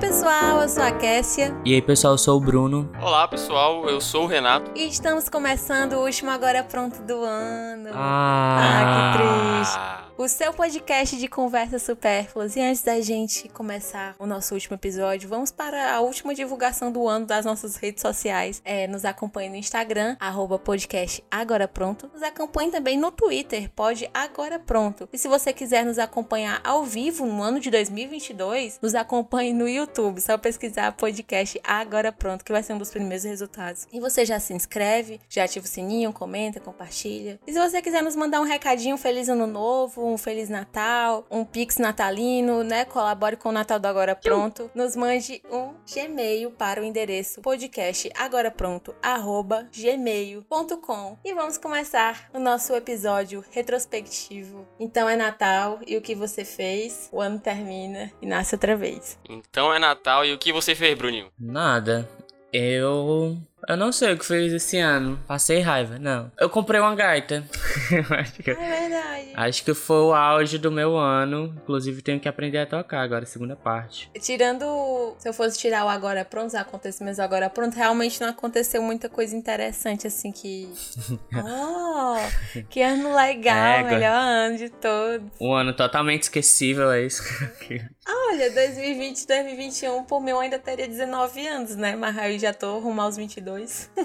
pessoal, eu sou a Kessia. E aí pessoal, eu sou o Bruno. Olá pessoal, eu sou o Renato. E estamos começando o último Agora Pronto do ano. Ah, ah que triste o seu podcast de conversas supérfluas. E antes da gente começar o nosso último episódio, vamos para a última divulgação do ano das nossas redes sociais. É, nos acompanhe no Instagram, arroba podcast Agora Pronto. Nos acompanhe também no Twitter, pode Agora Pronto. E se você quiser nos acompanhar ao vivo no ano de 2022, nos acompanhe no YouTube. Só pesquisar podcast Agora Pronto, que vai ser um dos primeiros resultados. E você já se inscreve, já ativa o sininho, comenta, compartilha. E se você quiser nos mandar um recadinho, feliz ano novo, um Feliz Natal, um Pix natalino, né? Colabore com o Natal do Agora Pronto. Nos mande um Gmail para o endereço podcast agora pronto gmail.com e vamos começar o nosso episódio retrospectivo. Então é Natal e o que você fez, o ano termina e nasce outra vez. Então é Natal e o que você fez, Bruninho? Nada. Eu eu não sei o que fez esse ano. Passei raiva, não. Eu comprei uma gaita. que, é verdade. Acho que foi o auge do meu ano. Inclusive, tenho que aprender a tocar agora, segunda parte. Tirando. Se eu fosse tirar o agora pronto, os acontecimentos agora pronto, realmente não aconteceu muita coisa interessante, assim, que. oh! Que ano legal, melhor ano de todos. Um ano totalmente esquecível, é isso. Olha, 2020, 2021, por mim eu ainda teria 19 anos, né? Mas aí já tô rumo aos 22.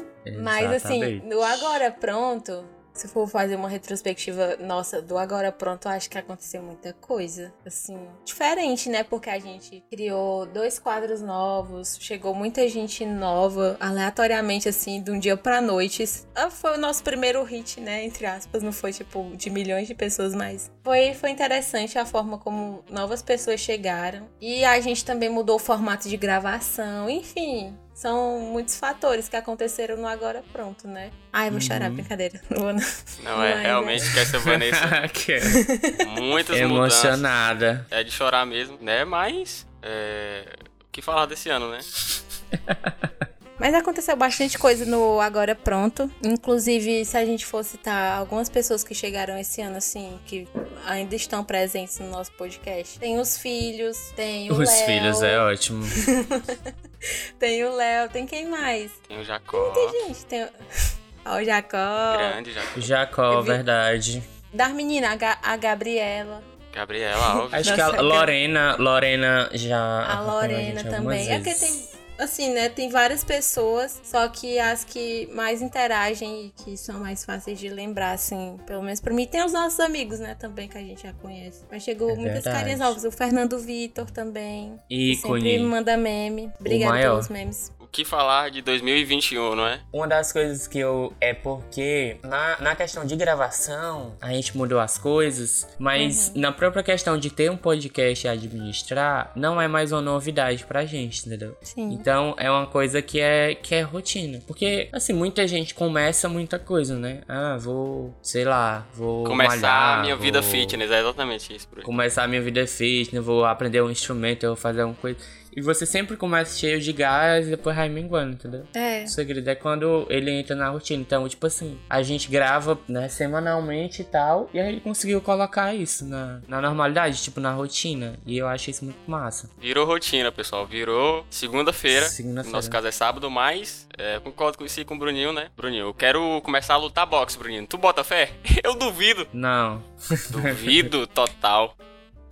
Mas assim, no agora pronto, se for fazer uma retrospectiva nossa do agora pronto, acho que aconteceu muita coisa. Assim, diferente, né? Porque a gente criou dois quadros novos, chegou muita gente nova, aleatoriamente, assim, de um dia pra noite. Ah, foi o nosso primeiro hit, né? Entre aspas, não foi tipo de milhões de pessoas, mas foi, foi interessante a forma como novas pessoas chegaram. E a gente também mudou o formato de gravação, enfim são muitos fatores que aconteceram no agora pronto, né? Ai, vou chorar, uhum. brincadeira. Não, não, não é, realmente que essa Vanessa. é. Muitas Emocionada. Mudanças. É de chorar mesmo, né? Mas. É... O que falar desse ano, né? Mas aconteceu bastante coisa no Agora Pronto. Inclusive, se a gente for citar algumas pessoas que chegaram esse ano, assim, que ainda estão presentes no nosso podcast. Tem os filhos, tem o Os Léo. filhos é ótimo. tem o Léo, tem quem mais? Tem o Jacó. Tem gente, tem o Jacó. Grande Jacó. Jacó, vi... verdade. Das meninas, a, a Gabriela. Gabriela, óbvio. Acho Nossa, que a Lorena, Lorena já. A Lorena também. É porque tem assim, né? Tem várias pessoas, só que as que mais interagem e que são mais fáceis de lembrar, assim, pelo menos pra mim, tem os nossos amigos, né? Também que a gente já conhece. Mas chegou é muitas carinhas novas. O Fernando Vitor também. E sempre manda meme. Obrigada pelos memes que falar de 2021, não é? Uma das coisas que eu. É porque na, na questão de gravação, a gente mudou as coisas, mas uhum. na própria questão de ter um podcast e administrar, não é mais uma novidade pra gente, entendeu? Sim. Então é uma coisa que é, que é rotina. Porque, assim, muita gente começa muita coisa, né? Ah, vou, sei lá, vou. Começar malhar, a minha vou... vida fitness, é exatamente isso. Começar a minha vida fitness, vou aprender um instrumento, eu vou fazer uma coisa. E você sempre começa cheio de gás e depois vai minguando, entendeu? É. O segredo é quando ele entra na rotina. Então, tipo assim, a gente grava, né, semanalmente e tal. E aí ele conseguiu colocar isso na, na normalidade, tipo, na rotina. E eu acho isso muito massa. Virou rotina, pessoal. Virou segunda-feira. Segunda-feira. No nosso caso é sábado, mas é, concordo com isso com o Bruninho, né? Bruninho, eu quero começar a lutar boxe, Bruninho. Tu bota fé? Eu duvido. Não. Duvido total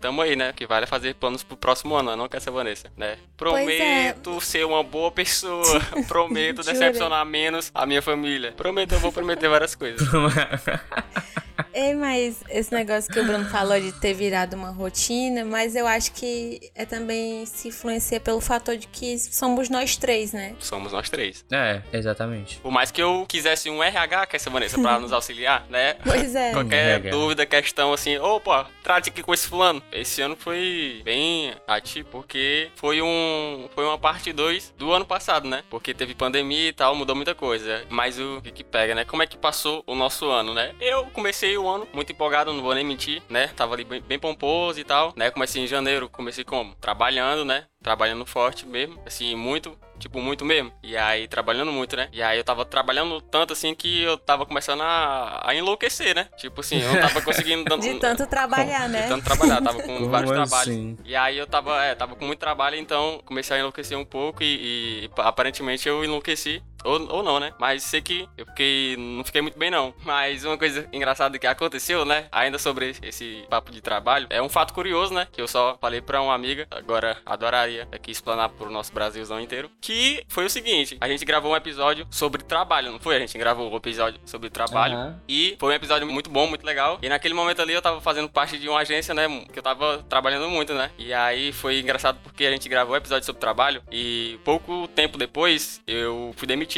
tamo aí, né? Que vale fazer planos pro próximo ano, não quer ser Vanessa, né? Prometo é. ser uma boa pessoa. Prometo decepcionar menos a minha família. Prometo, eu vou prometer várias coisas. É, mas esse negócio que o Bruno falou de ter virado uma rotina, mas eu acho que é também se influencia pelo fator de que somos nós três, né? Somos nós três. É, exatamente. Por mais que eu quisesse um RH, que é essa Vanessa, pra nos auxiliar, né? Pois é. Qualquer dúvida, questão assim, opa, trate aqui com esse fulano. Esse ano foi bem ati, porque foi um foi uma parte 2 do ano passado, né? Porque teve pandemia e tal, mudou muita coisa. Mas o que, que pega, né? Como é que passou o nosso ano, né? Eu comecei comecei o ano muito empolgado, não vou nem mentir, né? Tava ali bem, bem pomposo e tal, né? Comecei em janeiro, comecei como? Trabalhando, né? Trabalhando forte mesmo, assim, muito tipo, muito mesmo. E aí, trabalhando muito, né? E aí eu tava trabalhando tanto assim que eu tava começando a, a enlouquecer, né? Tipo assim, eu não tava conseguindo. de tanto trabalhar, né? De tanto trabalhar, tava com Como vários assim? trabalhos. E aí eu tava, é, tava com muito trabalho, então comecei a enlouquecer um pouco e, e aparentemente eu enlouqueci. Ou, ou não, né? Mas sei que eu fiquei. Não fiquei muito bem, não. Mas uma coisa engraçada que aconteceu, né? Ainda sobre esse papo de trabalho, é um fato curioso, né? Que eu só falei pra uma amiga, agora adoraria aqui explanar pro nosso Brasilzão inteiro. Que foi o seguinte: a gente gravou um episódio sobre trabalho, não foi? A gente gravou um episódio sobre trabalho. Aham. E foi um episódio muito bom, muito legal. E naquele momento ali eu tava fazendo parte de uma agência, né? Que eu tava trabalhando muito, né? E aí foi engraçado porque a gente gravou o episódio sobre trabalho e pouco tempo depois eu fui demitido.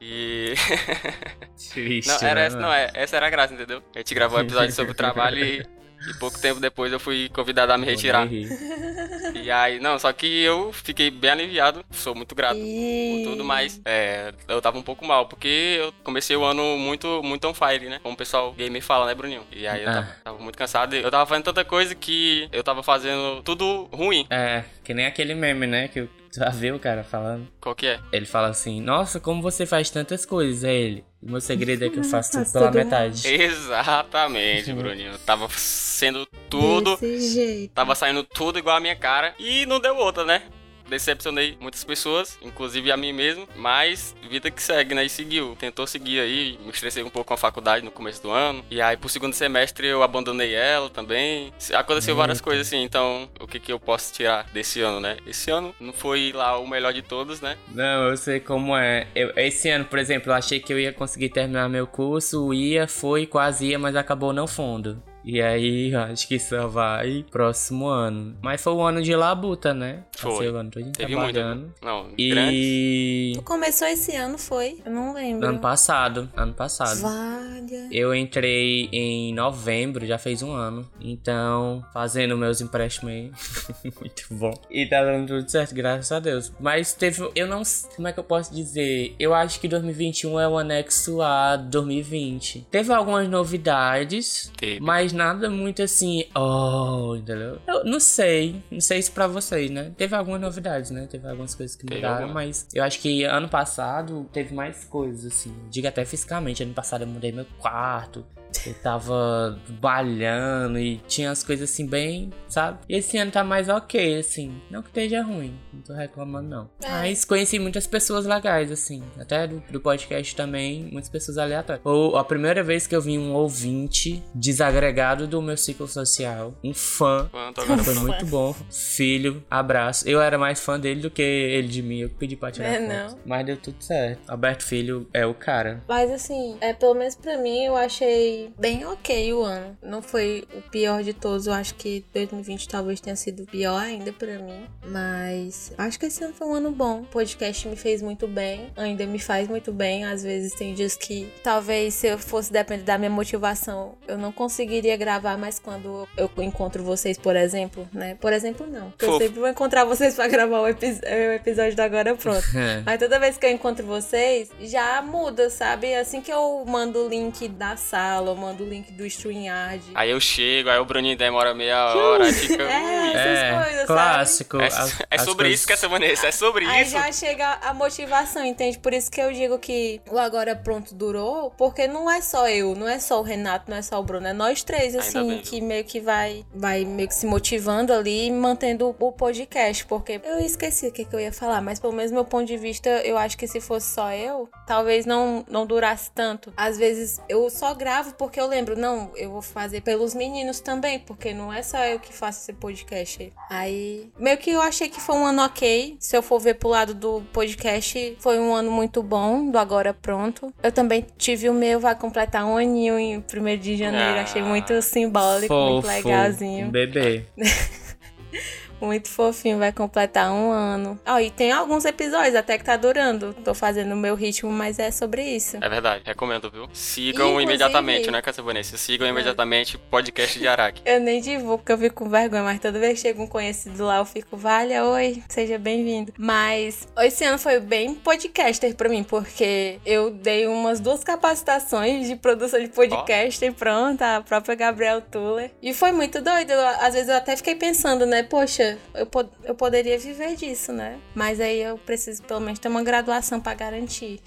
E. Triste, não, era né, essa, não, é, essa era a graça, entendeu? A gente gravou um episódio sobre o trabalho e, e pouco tempo depois eu fui convidado a me retirar. E aí, não, só que eu fiquei bem aliviado, sou muito grato E... por tudo, mas é, eu tava um pouco mal, porque eu comecei o ano muito, muito on fire, né? Como o pessoal gamer fala, né, Bruninho? E aí eu Ah. tava, tava muito cansado. Eu tava fazendo tanta coisa que eu tava fazendo tudo ruim. É, que nem aquele meme, né? Que tu já viu o cara falando. Qual que é? Ele fala assim, nossa, como você faz tantas coisas, é ele. O meu segredo é que eu faço tudo pela metade. Exatamente, Bruninho. Tava sendo tudo. Desse jeito. Tava saindo tudo igual a minha cara. E não deu outra, né? Decepcionei muitas pessoas, inclusive a mim mesmo, mas vida que segue, né? E seguiu. Tentou seguir aí, me estressei um pouco com a faculdade no começo do ano. E aí, pro segundo semestre, eu abandonei ela também. Aconteceu várias coisas assim, então o que, que eu posso tirar desse ano, né? Esse ano não foi lá o melhor de todos, né? Não, eu sei como é. Eu- esse ano, por exemplo, eu achei que eu ia conseguir terminar meu curso, ia, foi, quase ia, mas acabou não fundo. E aí, acho que só vai próximo ano. Mas foi o ano de labuta, né? Foi. Passei o ano todo Teve muito. trabalhando. Não, grande. E... Tu começou esse ano, foi? Eu não lembro. Ano passado, ano passado. Valha. Eu entrei em novembro, já fez um ano. Então, fazendo meus empréstimos aí. Muito bom. E tá dando tudo certo, graças a Deus. Mas teve. Eu não. Como é que eu posso dizer? Eu acho que 2021 é o anexo a 2020. Teve algumas novidades. Teve. Mas nada muito assim, oh, entendeu? Eu não sei, não sei isso pra vocês, né? Teve algumas novidades, né? Teve algumas coisas que mudaram, mas eu acho que ano passado teve mais coisas, assim. Diga até fisicamente, ano passado eu mudei meu quarto, eu tava trabalhando e tinha as coisas assim bem, sabe? E esse ano tá mais ok, assim. Não que esteja ruim, não tô reclamando não. É. Mas conheci muitas pessoas legais, assim. Até do, do podcast também, muitas pessoas aleatórias. Ou a primeira vez que eu vi um ouvinte desagregado do meu ciclo social, um fã. Quanto agora Foi Fã. muito bom. Filho, abraço. Eu era mais fã dele do que ele de mim. Eu que pedi pra tirar É, foto. não. Mas deu tudo certo. Alberto Filho é o cara. Mas assim, é, pelo menos pra mim, eu achei bem ok o ano. Não foi o pior de todos. Eu acho que 2020 talvez tenha sido pior ainda pra mim. Mas acho que esse ano foi um ano bom. O podcast me fez muito bem. Ainda me faz muito bem. Às vezes tem dias que talvez se eu fosse depender da minha motivação, eu não conseguiria gravar. Mas quando eu encontro vocês, por exemplo, né? Por exemplo, não. Porque eu sempre vou encontrar vocês pra gravar o, epi- o episódio do Agora Pronto. Mas toda vez que eu encontro vocês, já muda, sabe? Assim que eu mando o link da sala, eu mando o link do StreamYard. Aí eu chego, aí o Bruninho demora meia hora, aí fica. É, essas coisas, clássico. É, As- é as sobre coisas- isso que essa Vanessa, é sobre Aí isso. já chega a motivação, entende? Por isso que eu digo que o Agora Pronto durou, porque não é só eu, não é só o Renato, não é só o Bruno, é nós três, assim, bem, que meio que vai, vai meio que se motivando ali e mantendo o podcast, porque eu esqueci o que, que eu ia falar, mas pelo menos meu ponto de vista, eu acho que se fosse só eu, talvez não, não durasse tanto. Às vezes eu só gravo porque eu lembro, não, eu vou fazer pelos meninos também, porque não é só eu que faço esse podcast. Aí, meio que eu achei que foi um ano ok. Se eu for ver pro lado do podcast, foi um ano muito bom, do Agora Pronto. Eu também tive o meu, vai completar um aninho em 1 de janeiro. Ah. achei muito simbólico, muito Fofo, legalzinho. um bebê. Muito fofinho, vai completar um ano. Ó, e tem alguns episódios até que tá durando. Tô fazendo o meu ritmo, mas é sobre isso. É verdade, recomendo, viu? Sigam Inclusive- imediatamente, né, Cássia Vanessa? Sigam imediatamente o podcast de Araque. Eu nem divulgo porque eu fico com vergonha, mas toda vez que chega um conhecido lá, eu fico, valha, oi, seja bem-vindo. Mas esse ano foi bem podcaster pra mim, porque eu dei umas duas capacitações de produção de podcast e pronto, a própria Gabriel Tuller. E foi muito doido. Às vezes eu até fiquei pensando, né, poxa, eu, pod eu poderia viver disso, né? Mas aí eu preciso pelo menos ter uma graduação para garantir.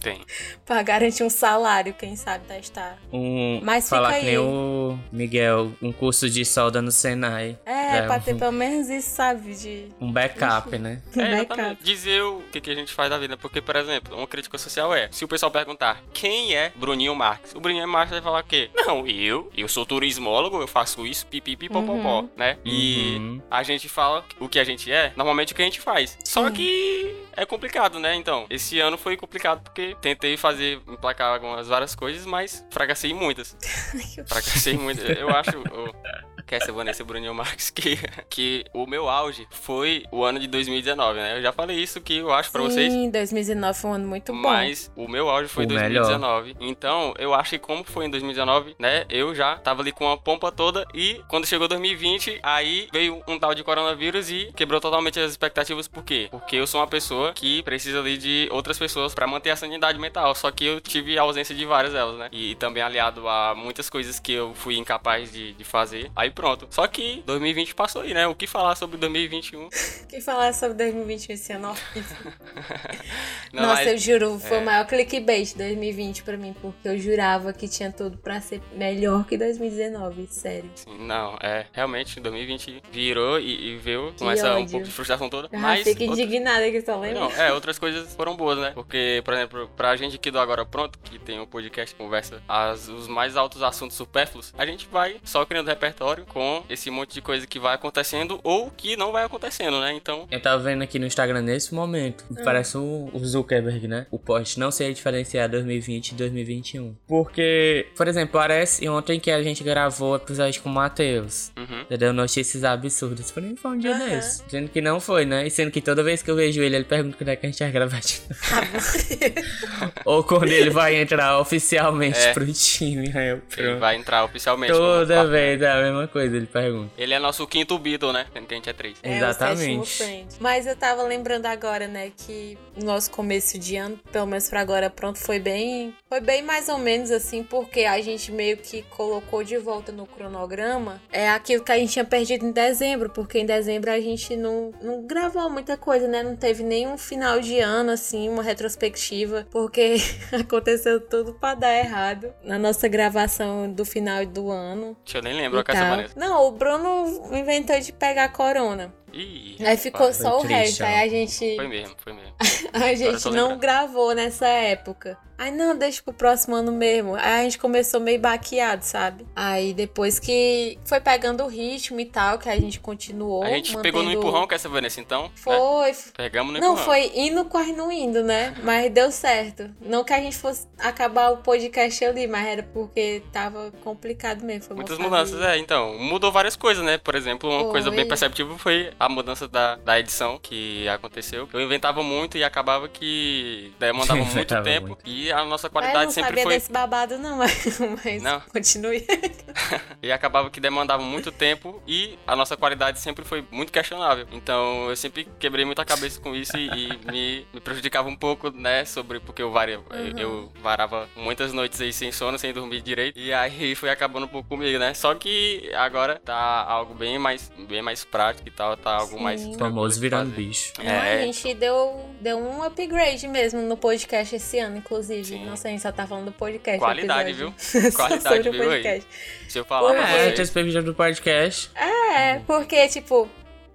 Tem. pra garantir um salário, quem sabe testar. Um, Mas falar fica que aí. nem o Miguel, um curso de solda no Senai. É, É, pra ter um- pelo menos isso, sabe? De Um backup, né? um É, backup. exatamente. Dizer o que, que a gente faz da vida. Porque, por exemplo, uma crítica social é: se o pessoal perguntar quem é Bruninho Marques, o Bruninho Marques vai falar o quê? Não, eu, eu sou turismólogo, eu faço isso, pipipi, popopó, né? E Uhum. a gente fala o que a gente é, normalmente o que a gente faz. Só Sim. que é complicado, né? Então, esse ano foi complicado porque tentei fazer, emplacar algumas várias coisas, mas fracassei em muitas. Fracassei muito. Eu acho. o- Que essa Vanessa Bruninho Marques, que, que o meu auge foi o ano de 2019, né? Eu já falei isso que eu acho pra vocês. Sim, 2019 foi um ano muito bom. Mas o meu auge foi O 2019. Então, eu acho que como foi em 2019, né? Eu já tava ali com a pompa toda. E quando chegou 2020, aí veio um tal de coronavírus e quebrou totalmente as expectativas. Por quê? Porque eu sou uma pessoa que precisa ali de outras pessoas pra manter a sanidade mental. Só que eu tive a ausência de várias delas, né? E também aliado a muitas coisas que eu fui incapaz de, de fazer. Aí pronto. Só que 2020 passou aí, né? O que falar sobre 2021? Quem falar sobre 2020 esse ano? Não, Nossa, mas- eu juro, foi é. o maior clickbait de 2020 pra mim, porque eu jurava que tinha tudo pra ser melhor que 2019, sério. Sim, Não, é, realmente, 2020 virou e, e veio com Que essa um pouco de frustração toda. Ah, mas fico outra- indignada que só lembro. Não, é, outras coisas foram boas, né? Porque, por exemplo, pra gente aqui do Agora Pronto, que tem um podcast que conversa as, os mais altos assuntos supérfluos, a gente vai só criando repertório com esse monte de coisa que vai acontecendo ou que não vai acontecendo, né? Então, Eu tava vendo aqui no Instagram nesse momento. Ah. Parece o, o Zuckerberg, né? O post não sei diferenciar 2020 e 2021. Porque, por exemplo, parece ontem que a gente gravou o episódio com o Matheus. uhum. Entendeu? Notícias absurdas. Falei, foi um dia Aham. desse. Sendo que não foi, né? E sendo que toda vez que eu vejo ele, ele pergunta quando é que a gente vai gravar de novo. Ou quando ele vai entrar oficialmente É. pro time. Aí eu, ele vai entrar oficialmente. Toda vez é a mesma coisa, ele pergunta. Ele é nosso quinto Beatle, né? Sendo que a gente é três. É, Exatamente. Mas eu tava lembrando agora, né, que o nosso começo de ano, pelo menos pra agora pronto, foi bem. Foi bem mais ou menos assim, porque a gente meio que colocou de volta no cronograma é aquilo que a gente tinha perdido em dezembro, porque em dezembro a gente não, não gravou muita coisa, né? Não teve nenhum final de ano, assim, uma retrospectiva, porque aconteceu tudo pra dar errado na nossa gravação do final do ano. Deixa eu nem lembrar e essa tal. Não, o Bruno inventou de pegar corona. Ih, Aí ficou rapaz, só o triste, resto. Aí a gente, Foi mesmo, foi mesmo. a gente não lembrando. gravou nessa época. Aí não, deixa pro próximo ano mesmo. Aí a gente começou meio baqueado, sabe? Aí depois que foi pegando o ritmo e tal, que a gente continuou. A gente pegou no mantendo- empurrão com essa Vanessa, então. né? Foi. Pegamos no Não, empurrão. foi indo, quase não indo, né? Mas deu certo. Não que a gente fosse acabar o podcast ali, mas era porque tava complicado mesmo. Muitas mudanças, é, então. Mudou várias coisas, né? Por exemplo, uma Foi. coisa bem perceptível foi a mudança da, da edição que aconteceu. Eu inventava muito e acabava que demandava muito Inventava tempo. muito. E a nossa Eu qualidade não sempre sabia foi. desse babado, não, mas, mas Não. continue. E acabava que demandava muito tempo e a nossa qualidade sempre foi muito questionável. Então eu sempre quebrei muita cabeça com isso e, e me, me prejudicava um pouco, né? Sobre porque eu, varia, Uhum. eu varava muitas noites aí sem sono, sem dormir direito. E aí foi acabando um pouco comigo, né? Só que agora tá algo bem mais, bem mais prático e tal, tá algo Sim. mais. Famoso virando bicho. Não, a É, gente deu, deu um upgrade mesmo no podcast esse ano, inclusive. Sim. Nossa, a gente só tá falando do podcast. Qualidade, episódio. viu? Qualidade, viu aí? podcast. se eu falar Porque- É, esse episódio do podcast. É, porque, tipo,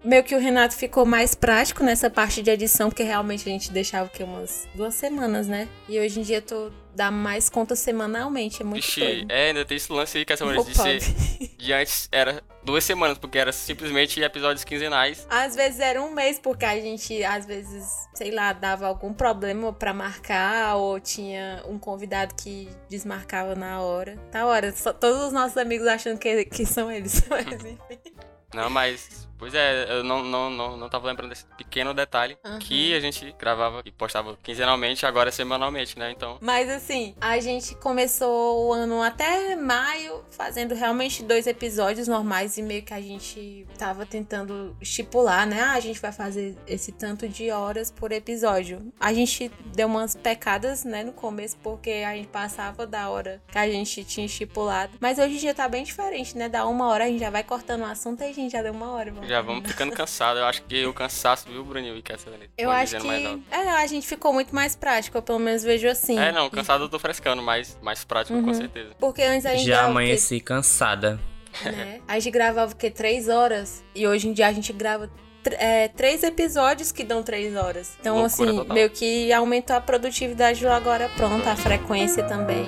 meio que o Renato ficou mais prático nessa parte de edição, porque realmente a gente deixava o quê? Umas duas semanas, né? E hoje em dia tu dá mais conta semanalmente, é muito Vixe, é, ainda tem esse lance aí que essa mulher Opa. disse. De antes era duas semanas, porque era simplesmente episódios quinzenais. Às vezes era um mês, porque a gente, às vezes, sei lá, dava algum problema pra marcar, ou tinha um convidado que desmarcava na hora. Na hora, só- todos os nossos amigos achando que, que são eles, mas enfim. Não, mas. Pois é, eu não, não, não, não tava lembrando desse pequeno detalhe Aham. que a gente gravava e postava quinzenalmente, agora é semanalmente, né? Então. Mas assim, a gente começou o ano até maio fazendo realmente dois episódios normais e meio que a gente tava tentando estipular, né? Ah, a gente vai fazer esse tanto de horas por episódio. A gente deu umas pecadas, né, no começo, porque a gente passava da hora que a gente tinha estipulado. Mas hoje em dia tá bem diferente, né? Dá uma hora a gente já vai cortando o assunto e a gente já deu uma hora, vamos Já vamos ficando cansados. Eu acho que o cansaço, viu, Bruninho e Cassia Eu acho que. É, a gente ficou muito mais prático, eu pelo menos vejo assim. É, não, cansado eu tô frescando, mas mais prático uhum. com certeza. Porque antes a gente. Já amanheci que... cansada. Né? A gente gravava o quê? Três horas. E hoje em dia a gente grava é, três episódios que dão três horas. Então, Loucura assim, total. meio que aumentou a produtividade do agora pronto, a frequência também.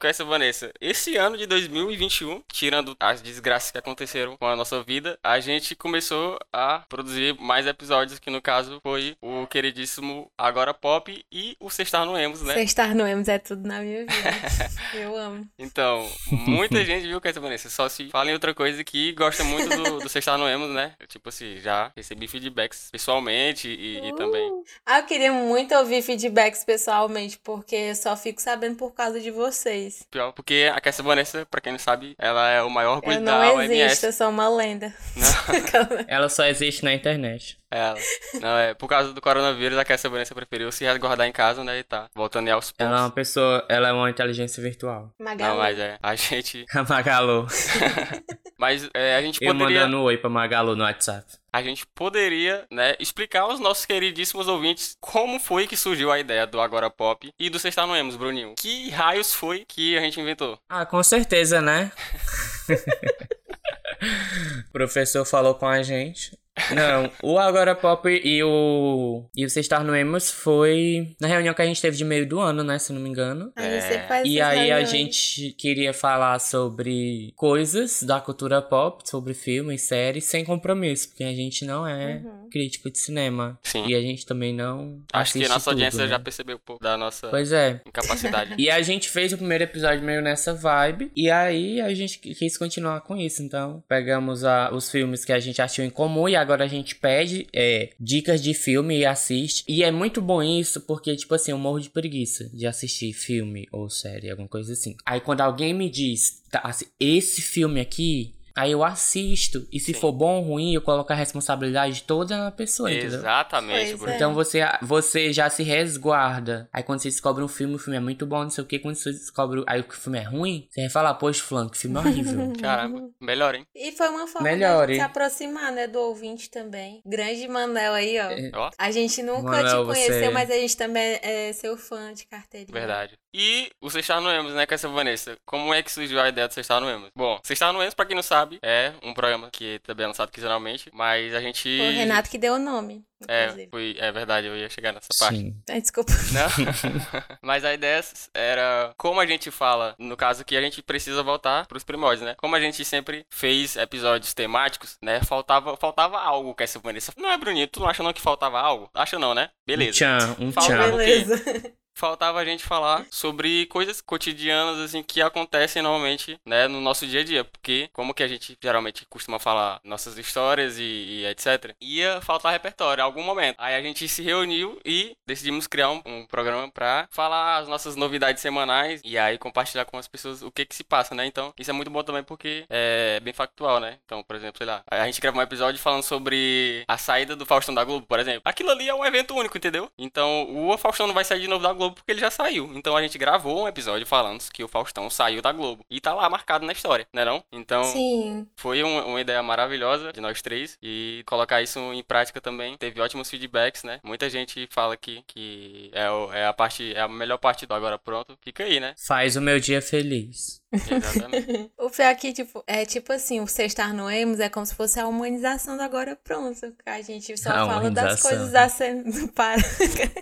E com essa Vanessa, esse ano de 2021, tirando as desgraças que aconteceram com a nossa vida, a gente começou a produzir mais episódios, que no caso foi o queridíssimo Agora Pop e o Sextar no Emos, né? Sextar no Emos é tudo na minha vida. Eu amo. Então, muita gente viu com essa Vanessa, só se fala em outra coisa que gosta muito do, do Sextar no Emos, né? Tipo assim, já recebi feedbacks pessoalmente e, uh. e também. Ah, eu queria muito ouvir feedbacks pessoalmente, porque eu só fico sabendo por causa de você vocês. Pior, porque a Cassia Vanessa, pra quem não sabe, ela é o maior orgulho eu não da OMS. existo, eu sou uma lenda. ela só existe na internet. Ela. Não, é, por causa do coronavírus, a Cassia Vanessa preferiu se resguardar em casa, né, e tá voltando aos poucos. Ela é uma pessoa, ela é uma inteligência virtual. Magalu. Não, mas é, a gente... A Magalu. mas é, a gente poderia... Eu mandando um oi pra Magalu no WhatsApp a gente poderia, né, explicar aos nossos queridíssimos ouvintes como foi que surgiu a ideia do Agora Pop e do Sexta no Emos, Bruninho. Que raios foi que a gente inventou? Ah, com certeza, né? o professor falou com a gente. Não, o Agora Pop e o. E o Você Estar no Emos foi na reunião que a gente teve de meio do ano, né? Se não me engano. Aí é. você faz E aí reuniões. a gente queria falar sobre coisas da cultura pop, sobre filmes, séries, sem compromisso, porque a gente não é uhum. crítico de cinema. Sim. E a gente também não. Acho que nossa tudo, audiência né? já percebeu um pouco da nossa pois é. incapacidade. e a gente fez o primeiro episódio meio nessa vibe. E aí a gente quis continuar com isso. Então, pegamos a, os filmes que a gente achou em comum e agora a gente pede é, dicas de filme e assiste. E é muito bom isso, porque, tipo assim, eu morro de preguiça de assistir filme ou série, alguma coisa assim. Aí quando alguém me diz, tá, assim, esse filme aqui Aí eu assisto. E se Sim. for bom ou ruim, eu coloco a responsabilidade toda na pessoa, entendeu? Exatamente, Bruno. É. Então você, você já se resguarda. Aí quando você descobre um filme, o filme é muito bom, não sei o que. Quando você descobre aí o filme é ruim, você vai falar, poxa, fulano, que filme horrível. Caramba, melhor, hein? E foi uma forma melhor, de se aproximar, né, do ouvinte também. Grande Manel aí, ó. É. A gente nunca Manel, te conheceu, você... mas a gente também é seu fã de carteirinha. Verdade. E o Sextar no Emos, né, com essa Vanessa? Como é que surgiu a ideia do Sextar no Emos? Bom, Sextar no Emos, pra quem não sabe, é um programa que também é lançado quinzenalmente, mas a gente... Foi o Renato que deu o nome. É, foi, é verdade, eu ia chegar nessa parte. Sim. Ai, desculpa. Não? mas a ideia era como a gente fala, no caso que a gente precisa voltar pros primórdios, né? Como a gente sempre fez episódios temáticos, né? Faltava, faltava algo que essa Vanessa. Não é, Bruninho? Tu não acha não que faltava algo? Acha não, né? Beleza. Um tchan, um Falta tchan. Beleza faltava a gente falar sobre coisas cotidianas, assim, que acontecem normalmente, né, no nosso dia a dia. Porque, como que a gente geralmente costuma falar nossas histórias e, e etc., ia faltar repertório em algum momento. Aí a gente se reuniu e decidimos criar um, um, programa pra falar as nossas novidades semanais e aí compartilhar com as pessoas o que que se passa, né? Então, isso é muito bom também porque é bem factual, né? Então, por exemplo, sei lá, a gente grava um episódio falando sobre a saída do Faustão da Globo, por exemplo. Aquilo ali é um evento único, entendeu? Então, o Faustão não vai sair de novo da Globo Globo porque ele já saiu. Então a gente gravou um episódio falando que o Faustão saiu da Globo. E tá lá marcado na história, né não? Então Sim. foi um, uma ideia maravilhosa de nós três. E colocar isso em prática também. Teve ótimos feedbacks, né? Muita gente fala que, que é, o, é a parte, é a melhor parte do agora pronto. Fica aí, né? Faz o meu dia feliz. Exatamente. o pior aqui, é tipo, é tipo assim, o Estar no Emos é como se fosse a humanização do Agora Pronto. Que a gente só a fala das coisas da semana.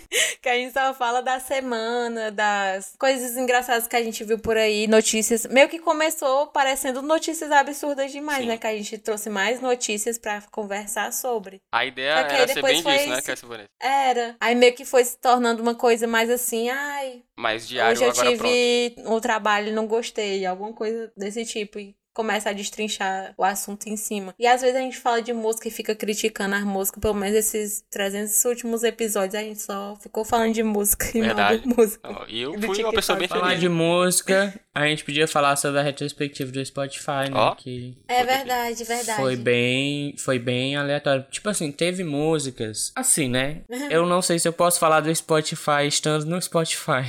que a gente só fala da semana, das coisas engraçadas que a gente viu por aí, notícias. Meio que começou parecendo notícias absurdas demais, Sim. né? Que a gente trouxe mais notícias pra conversar sobre. A ideia era ser bem disso, né, Cassia Era. Aí meio que foi se tornando uma coisa mais assim, ai. Mais diário, Hoje eu tive pronto. um trabalho e não gostei alguma coisa desse tipo. E começa a destrinchar o assunto em cima. E às vezes a gente fala de música e fica criticando as músicas, pelo menos esses 300 últimos episódios a gente só ficou falando de música e Verdade. não de música. E eu fui uma pessoa bem. Falar de música, a gente podia falar sobre a retrospectiva do Spotify, né? Ó. Que É verdade, verdade. foi bem, foi bem aleatório. Tipo assim, teve músicas. Assim, né? Eu não sei se eu posso falar do Spotify estando no Spotify.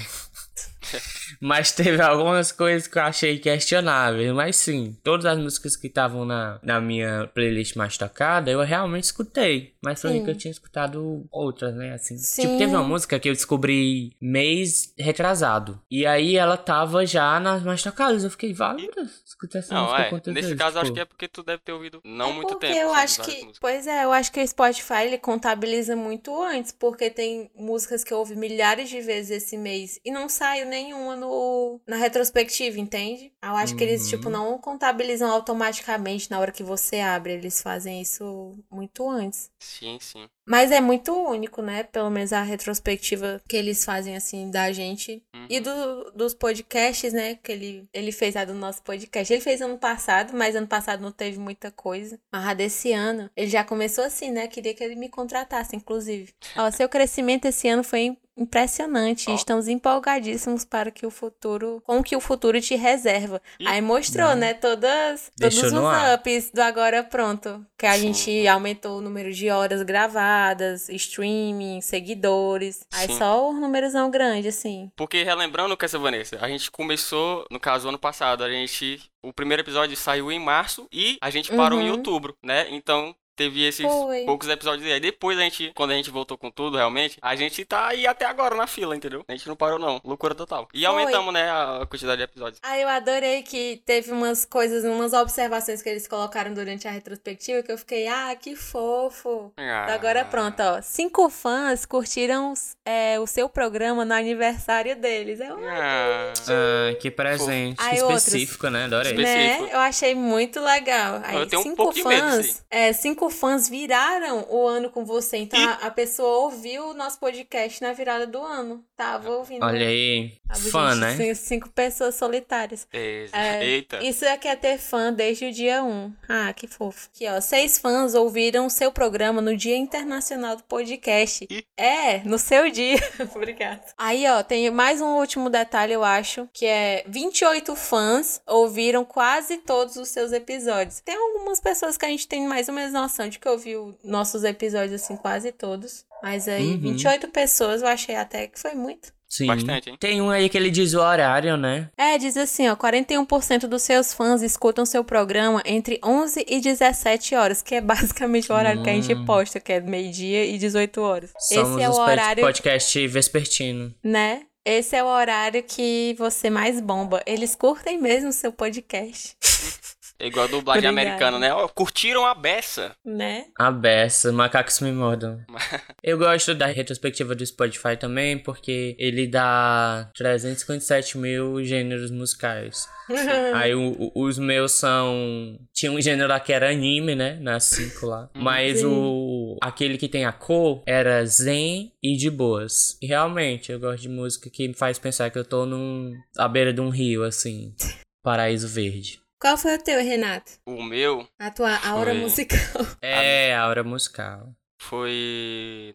Mas teve algumas coisas que eu achei questionáveis. Mas sim, todas as músicas que estavam na, na minha playlist mais tocada, eu realmente escutei. Mas foi Sim. que eu tinha escutado outras, né? Assim. Sim. Tipo, teve uma música que eu descobri mês retrasado. E aí ela tava já nas mais tocadas. Eu fiquei, vale, escuta essa Não, música é. quantas Nesse vezes? caso, acho que é porque tu deve ter ouvido não É muito porque tempo. eu acho que, músicas. pois é, eu acho que o Spotify ele contabiliza muito antes, porque tem músicas que eu ouvi milhares de vezes esse mês e não saiu nenhuma no na retrospectiva, entende? Eu acho que eles Uhum. tipo não contabilizam automaticamente na hora que você abre, eles fazem isso muito antes. Sim, sim. Mas é muito único, né? Pelo menos a retrospectiva que eles fazem, assim, da gente. Uhum. E do, dos podcasts, né? Que ele, ele fez a do nosso podcast. Ele fez ano passado, mas ano passado não teve muita coisa. Mas a desse ano, ele já começou assim, né? Queria que ele me contratasse, inclusive. Ó, seu crescimento esse ano foi impressionante. Ó. Estamos empolgadíssimos para que o futuro, com o que o futuro te reserva. Ih, Aí mostrou, né? Todas, todos os ups do agora pronto. Que a Sim. gente aumentou o número de horas gravadas, streaming, seguidores. Aí Sim. só o númerozão grande, assim. Porque relembrando que essa Vanessa, a gente começou, no caso, ano passado, a gente. O primeiro episódio saiu em março e a gente parou em Uhum. outubro, né? Então. Teve esses Foi. poucos episódios aí. Depois a gente, quando a gente voltou com tudo, realmente, a gente tá aí até agora na fila, entendeu? A gente não parou, não. Loucura total. E Foi. aumentamos, né, a quantidade de episódios. Ah, eu adorei que teve umas coisas, umas observações que eles colocaram durante a retrospectiva que eu fiquei, ah, que fofo. Ah. Agora pronto, ó. Cinco fãs curtiram é, o seu programa no aniversário deles. Eu, Ah. Ah, que presente. Aí que outros. específico, né? Adorei. Espe- né? específico. Eu achei muito legal. Aí, Eu tenho um cinco pouco de medo fãs, disso é, cinco fãs viraram o ano com você. Então Ih. a, a pessoa ouviu o nosso podcast na virada do ano. Tava ouvindo. Olha aí. Tava, Fã, gente, né? Cinco, cinco pessoas solitárias. É, Eita. Isso é que é ter fã desde o dia 1. Ah, que fofo. Aqui, ó. Seis fãs ouviram o seu programa no Dia Internacional do Podcast. Ih. É, no seu dia. Obrigada. Aí, ó, tem mais um último detalhe, eu acho, que é 28 fãs ouviram quase todos os seus episódios. Tem algumas pessoas que a gente tem mais ou menos noção de que ouviu nossos episódios, assim, quase todos. Mas aí, Uhum. 28 pessoas, eu achei até que foi muito. Sim. Bastante, hein? Tem um aí que ele diz o horário, né? É, diz assim, ó, 41% dos seus fãs escutam seu programa entre 11 e 17 horas, que é basicamente o horário que a gente Hum. posta, que é meio-dia e 18 horas. Somos Esse é o horário, podcast vespertino. né? Esse é o horário que você mais bomba. Eles curtem mesmo o seu podcast, É igual a dublagem Obrigada. americana, né? Curtiram a beça. né? A beça, macacos me mordam. Eu gosto da retrospectiva do Spotify também, porque ele dá 357 mil gêneros musicais. Aí o- o- os meus são. Tinha um gênero lá que era anime, né? Nas cinco lá. Mas Sim. o. Aquele que tem a cor era zen e de boas. E realmente, eu gosto de música que me faz pensar que eu tô num. à beira de um rio, assim. Paraíso verde. Qual foi o teu, Renato? O meu A tua aura Foi. musical. É, a aura musical. foi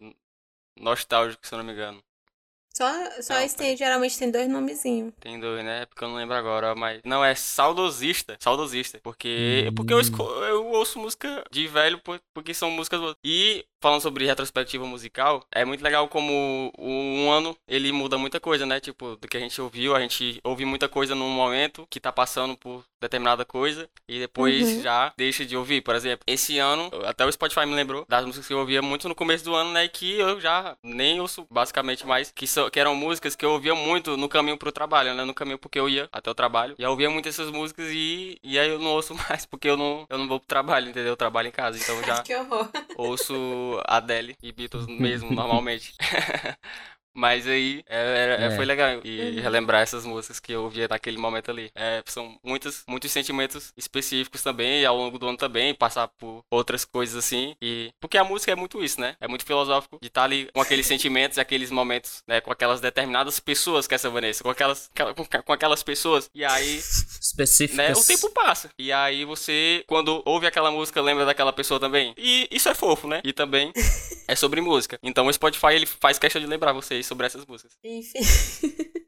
nostálgico, se eu não me engano. Só, só Não, esse tem, geralmente tem dois nomezinhos. Tem dois, né? É Porque eu não lembro agora, mas. Não, é saudosista. Saudosista. Porque. Porque eu, esco... eu ouço música de velho por- porque são músicas boas. E falando sobre retrospectiva musical, é muito legal como o- um ano ele muda muita coisa, né? Tipo, do que a gente ouviu, a gente ouve muita coisa num momento que tá passando por determinada coisa e depois Uhum. já deixa de ouvir. Por exemplo, esse ano, até o Spotify me lembrou das músicas que eu ouvia muito no começo do ano, né? Que eu já nem ouço basicamente mais, que, são, que eram músicas que eu ouvia muito no caminho pro trabalho, né? No caminho porque eu ia até o trabalho. E eu ouvia muito essas músicas e, e aí eu não ouço mais porque eu não, eu não vou pro trabalho, entendeu? Eu trabalho em casa, então já ouço Adele e Beatles mesmo, normalmente. Mas aí é, é, é. foi legal e uhum. relembrar essas músicas que eu ouvia naquele momento ali. É, são muitos, muitos sentimentos específicos também, e ao longo do ano também, passar por outras coisas assim. E porque a música é muito isso, né? É muito filosófico de estar tá ali com aqueles sentimentos e aqueles momentos, né? Com aquelas determinadas pessoas que essa Vanessa, com aquelas, com aquelas pessoas. E aí. Específicas. Né, o tempo passa. E aí você, quando ouve aquela música, lembra daquela pessoa também. E isso é fofo, né? E também é sobre música. Então o Spotify ele faz questão de lembrar vocês sobre essas músicas. Enfim.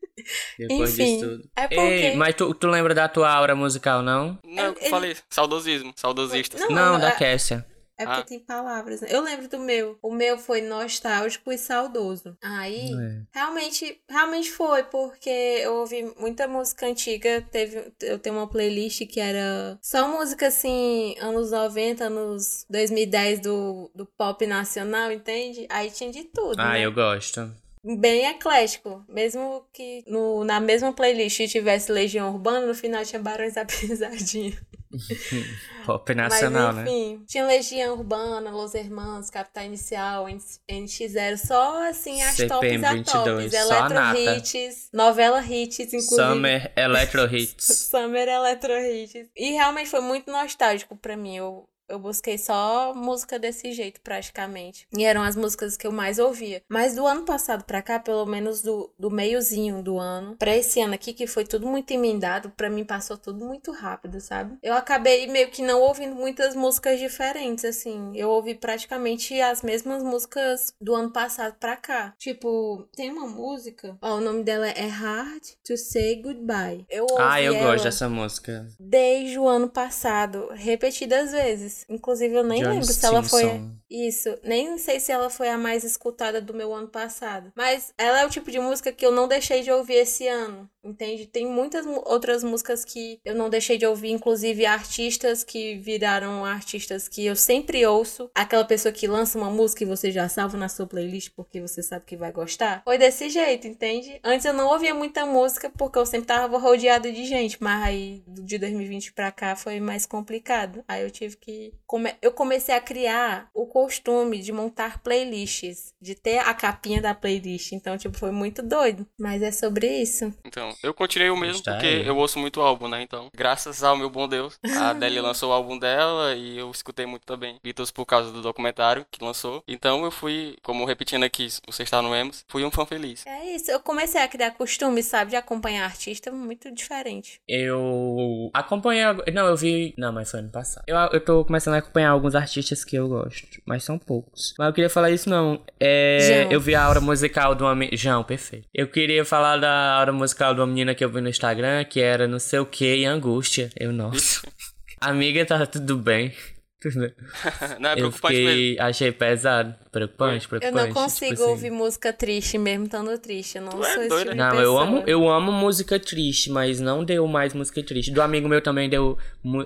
Depois Enfim, disso tudo. É porque... Ei, mas tu, tu lembra da tua aura musical, não? Não, eu, eu falei, saudosismo, saudosista. Não, não, da Kessia. É porque ah. tem palavras. Né? Eu lembro do meu. O meu foi nostálgico e saudoso. Aí, é. realmente, realmente foi, porque eu ouvi muita música antiga. Teve, eu tenho uma playlist que era só música assim, anos 90, anos 2010 do, do pop nacional, entende? Aí tinha de tudo. Ah, né? eu gosto bem eclético. Mesmo que no, na mesma playlist tivesse Legião Urbana, no final tinha Barões da Pisadinha. Pop nacional, Mas, né? enfim, né? Tinha Legião Urbana, Los Hermanos, Capital Inicial, NX0, só assim as CPM tops 22, a tops. Eletro Hits, novela hits, inclusive. Summer Electro Hits. Summer Electro Hits. E realmente foi muito nostálgico pra mim. Eu eu busquei só música desse jeito, praticamente. E eram as músicas que eu mais ouvia. Mas do ano passado pra cá, pelo menos do, do meiozinho do ano, pra esse ano aqui, que foi tudo muito emendado, pra mim passou tudo muito rápido, sabe? Eu acabei meio que não ouvindo muitas músicas diferentes, assim. Eu ouvi praticamente as mesmas músicas do ano passado pra cá. Tipo, tem uma música, ó, o nome dela é Hard to Say Goodbye. Eu ouvi Ah, eu gosto dessa música. Desde o ano passado, repetidas vezes. Inclusive, eu nem John lembro se ela foi. Isso. Nem sei se ela foi a mais escutada do meu ano passado. Mas ela é o tipo de música que eu não deixei de ouvir esse ano. Entende? Tem muitas outras músicas que eu não deixei de ouvir, inclusive artistas que viraram artistas que eu sempre ouço. Aquela pessoa que lança uma música e você já salva na sua playlist porque você sabe que vai gostar. Foi desse jeito, entende? Antes eu não ouvia muita música porque eu sempre tava rodeada de gente, mas aí de 2020 pra cá foi mais complicado. Aí eu tive que come... eu comecei a criar o costume de montar playlists, de ter a capinha da playlist. Então, tipo, foi muito doido. Mas é sobre isso. Então, eu continuei o mesmo Está porque aí. eu ouço muito álbum, né? Então, graças ao meu bom Deus, a Adele lançou o álbum dela e eu escutei muito também. Beatles por causa do documentário que lançou. Então, eu fui, como repetindo aqui, você está no Emos, fui um fã feliz. É isso. Eu comecei a criar costume, sabe, de acompanhar artista muito diferente. Eu acompanhei. Não, eu vi. Não, mas foi ano passado. Eu, eu tô começando a acompanhar alguns artistas que eu gosto, mas são poucos. Mas eu queria falar isso não. É, eu vi a aura musical de uma João, perfeito. Eu queria falar da aura musical de uma menina que eu vi no Instagram, que era não sei o que e angústia. Eu, nossa. Amiga, tá tudo bem. não é preocupante eu fiquei, mesmo. Achei pesado. Preocupante, preocupante. Eu não tipo consigo tipo assim. ouvir música triste mesmo estando triste. Eu não tu é sou é tipo Não, eu amo, eu amo música triste, mas não deu mais música triste. Do amigo meu também deu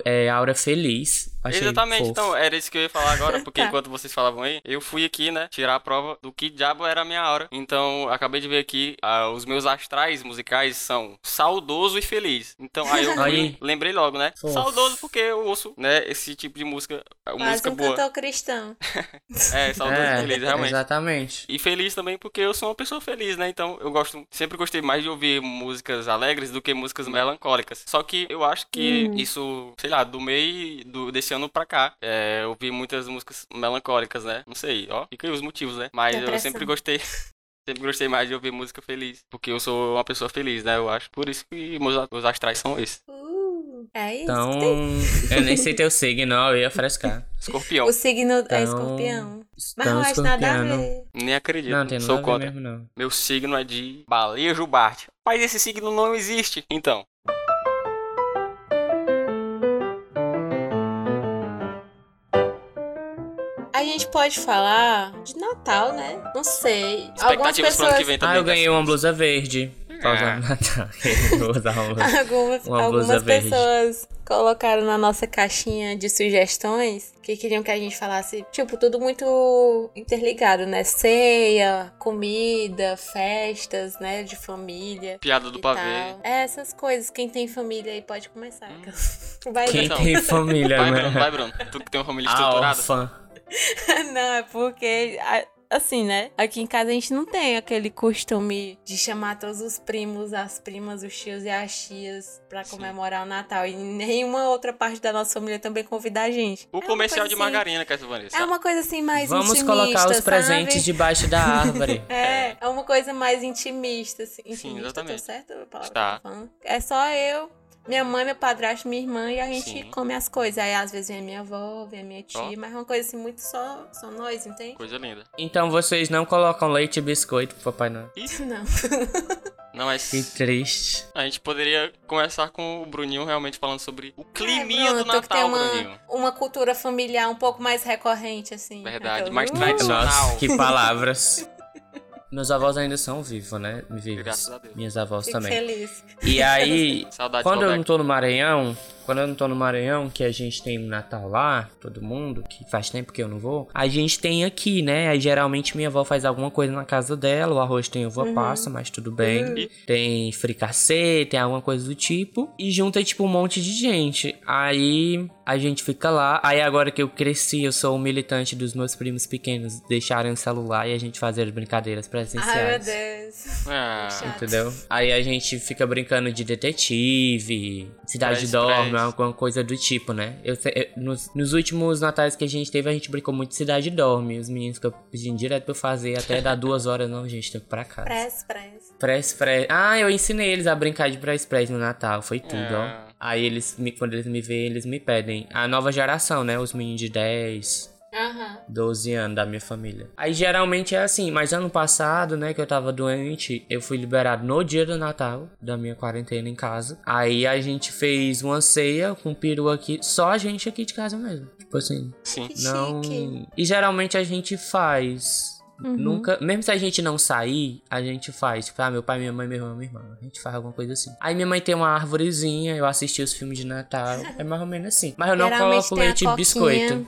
é, Aura Feliz. Achei Exatamente, fofo. então, era isso que eu ia falar agora, porque tá. enquanto vocês falavam aí, eu fui aqui, né, tirar a prova do que diabo era a minha aura. Então, acabei de ver aqui, ah, os meus astrais musicais são saudoso e feliz. Então, aí eu aí. lembrei logo, né? Fofo. Saudoso porque eu ouço, né, esse tipo de música, Quase música um boa. cantor cristão. é, saudoso é, e feliz, realmente. Exatamente. E feliz também porque eu sou uma pessoa feliz, né? Então, eu gosto, sempre gostei mais de ouvir músicas alegres do que músicas melancólicas. Só que eu acho que hum. isso, sei lá, do meio do, desse ano pra cá, é, eu vi muitas músicas melancólicas, né? Não sei, ó. Fica aí os motivos, né? Mas eu sempre gostei. Sempre gostei mais de ouvir música feliz. Porque eu sou uma pessoa feliz, né? Eu acho. Por isso que meus, meus astrais são esses. Uh, é isso. Então, eu nem sei teu signo, eu ia frescar. Escorpião. O signo é então, é escorpião. Mas não acho nada a ver. Nem acredito. Não, tem sou nada contra. Mesmo, não. Meu signo é de baleia jubarte. Mas esse signo não existe. Então. Gente pode falar de Natal, né? Não sei. Algumas pessoas... que vem também. Ah, eu ganhei uma blusa verde. Uma, algumas uma algumas pessoas colocaram na nossa caixinha de sugestões que queriam que a gente falasse, tipo, tudo muito interligado, né? Ceia, comida, festas, né? De família. Piada do pavê. É, essas coisas. Quem tem família aí pode começar. Hum. Vai, Quem tem família, vai, né? Bruno, vai, Bruno. Tu que tem uma família estruturada. Alfa. Não, é porque assim, né? Aqui em casa a gente não tem aquele costume de chamar todos os primos, as primas, os tios e as tias pra comemorar o Natal. E nenhuma outra parte da nossa família também convida a gente. O É uma comercial coisa de assim- margarina que essa Vanessa. É uma coisa assim mais Vamos intimista, colocar os sabe? presentes debaixo da árvore. É, é uma coisa mais intimista, assim. Intimista, exatamente. Tô certo Tá. É só eu, minha mãe, meu padrasto, minha irmã e a gente Sim. come as coisas. Aí às vezes vem a minha avó, vem a minha tia, Ó. mas é uma coisa assim muito só, só nós, entende? Coisa linda. Então vocês não colocam leite e biscoito pro Papai Noel. Não. Não, mas Que triste. a gente poderia começar com o Bruninho realmente falando sobre o climinha É, do Bruno, tem Natal, uma, Bruninho. uma cultura familiar um pouco mais recorrente, assim. Verdade, Aquela- mais Uh! tradicional. Nossa, que palavras. Meus avós ainda são vivos, né? Vivos. Graças a Deus. Minhas avós Fico também. feliz. E aí, Saudade quando eu não tô no Maranhão, quando eu não tô no Maranhão, que a gente tem Natal lá, todo mundo, que faz tempo que eu não vou, a gente tem aqui, né? Aí geralmente minha avó faz alguma coisa na casa dela, o arroz tem uva passa, mas tudo bem. Uhum. Tem fricassê, tem alguma coisa do tipo. E junta, tipo, um monte de gente. Aí a gente fica lá. Aí agora que eu cresci, eu sou um militante dos meus primos pequenos deixarem o celular e a gente fazer as brincadeiras presenciais. Ai, meu Deus. Ah. Entendeu? Aí a gente fica brincando de detetive, Cidade Press, Dorme, press. alguma coisa do tipo, né? Eu, eu- nos, nos últimos natais que a gente teve, a gente brincou muito de Cidade Dorme. Os meninos ficam pedindo direto pra eu fazer, até dar duas horas, não, gente, tem que ir pra casa. Press, press. Press, press. Ah, eu ensinei eles a brincar de press, press no Natal, foi tudo, É. ó. Aí eles, me- quando eles me veem, eles me pedem. A nova geração, né? Os meninos de 10, Aham. 12 anos da minha família. Aí geralmente é assim, mas ano passado, né, que eu tava doente, eu fui liberado no dia do Natal, da minha quarentena em casa. Aí a gente fez uma ceia com peru aqui, só a gente aqui de casa mesmo. Tipo assim, sim. Não. E geralmente a gente faz. Uhum. Nunca, mesmo se a gente não sair, a gente faz. Tipo, ah, meu pai, minha mãe, meu irmão, minha irmã. A gente faz alguma coisa assim. Aí minha mãe tem uma árvorezinha, eu assisti os filmes de Natal. É mais ou menos assim. Mas eu não coloco leite e biscoito.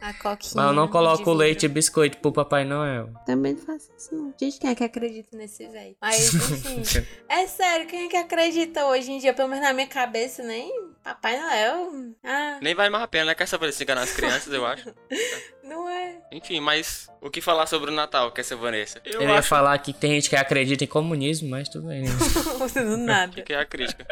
A coquinha. Mas eu não coloco leite e biscoito pro Papai Noel. Também não faço isso, não. Gente, quem é que acredita nesse velho? Mas, enfim. é sério, quem é que acredita hoje em dia? Pelo menos na minha cabeça, nem Papai Noel. Ah, Nem vale mais a pena, né? Quer saber se enganar as crianças, eu acho. não. Enfim, mas o que falar sobre o Natal, quer ser Vanessa? Eu, Eu, ia acho falar que tem gente que acredita em comunismo, mas tudo bem. né? Do nada. que é a crítica.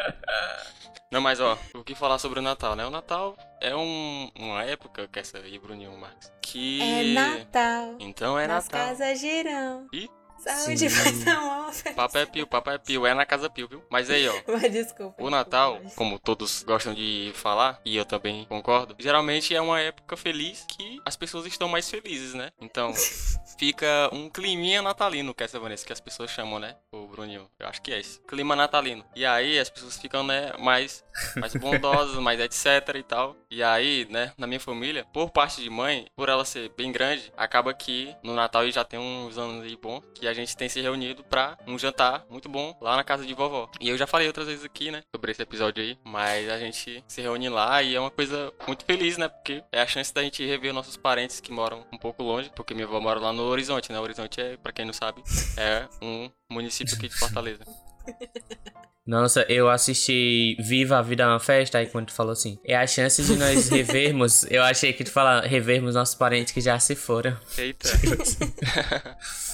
Não, mas ó, o que falar sobre o Natal, né? O Natal é um, uma época, quer saber, Bruninho Marques, que... É Natal. Então é Nas Natal. casas girão. Ih. Saúde, paz, amor. Papo é pio, papo é pio, é na casa pio, viu? Mas aí, ó, Mas desculpa. O desculpa, Natal, mas- como todos gostam de falar, e eu também concordo, geralmente é uma época feliz que as pessoas estão mais felizes, né? Então, fica um climinha natalino, que é essa Vanessa, que as pessoas chamam, né? O Bruninho, eu acho que é esse. Clima natalino. E aí as pessoas ficam, né, mais, mais bondosas, mais etc e tal. E aí, né, na minha família, por parte de mãe, por ela ser bem grande, acaba que no Natal já tem uns anos aí bom que a gente tem se reunido pra um jantar muito bom lá na casa de vovó. E eu já falei outras vezes aqui, né, sobre esse episódio aí, mas a gente se reúne lá e é uma coisa muito feliz, né, porque é a chance da gente rever nossos parentes que moram um pouco longe, porque minha avó mora lá no Horizonte, né? O Horizonte é, pra quem não sabe, é um município aqui de Fortaleza. Nossa, eu assisti Viva a Vida é uma Festa, aí quando tu falou assim, é a chance de nós revermos, eu achei que tu fala revermos nossos parentes que já se foram. Eita.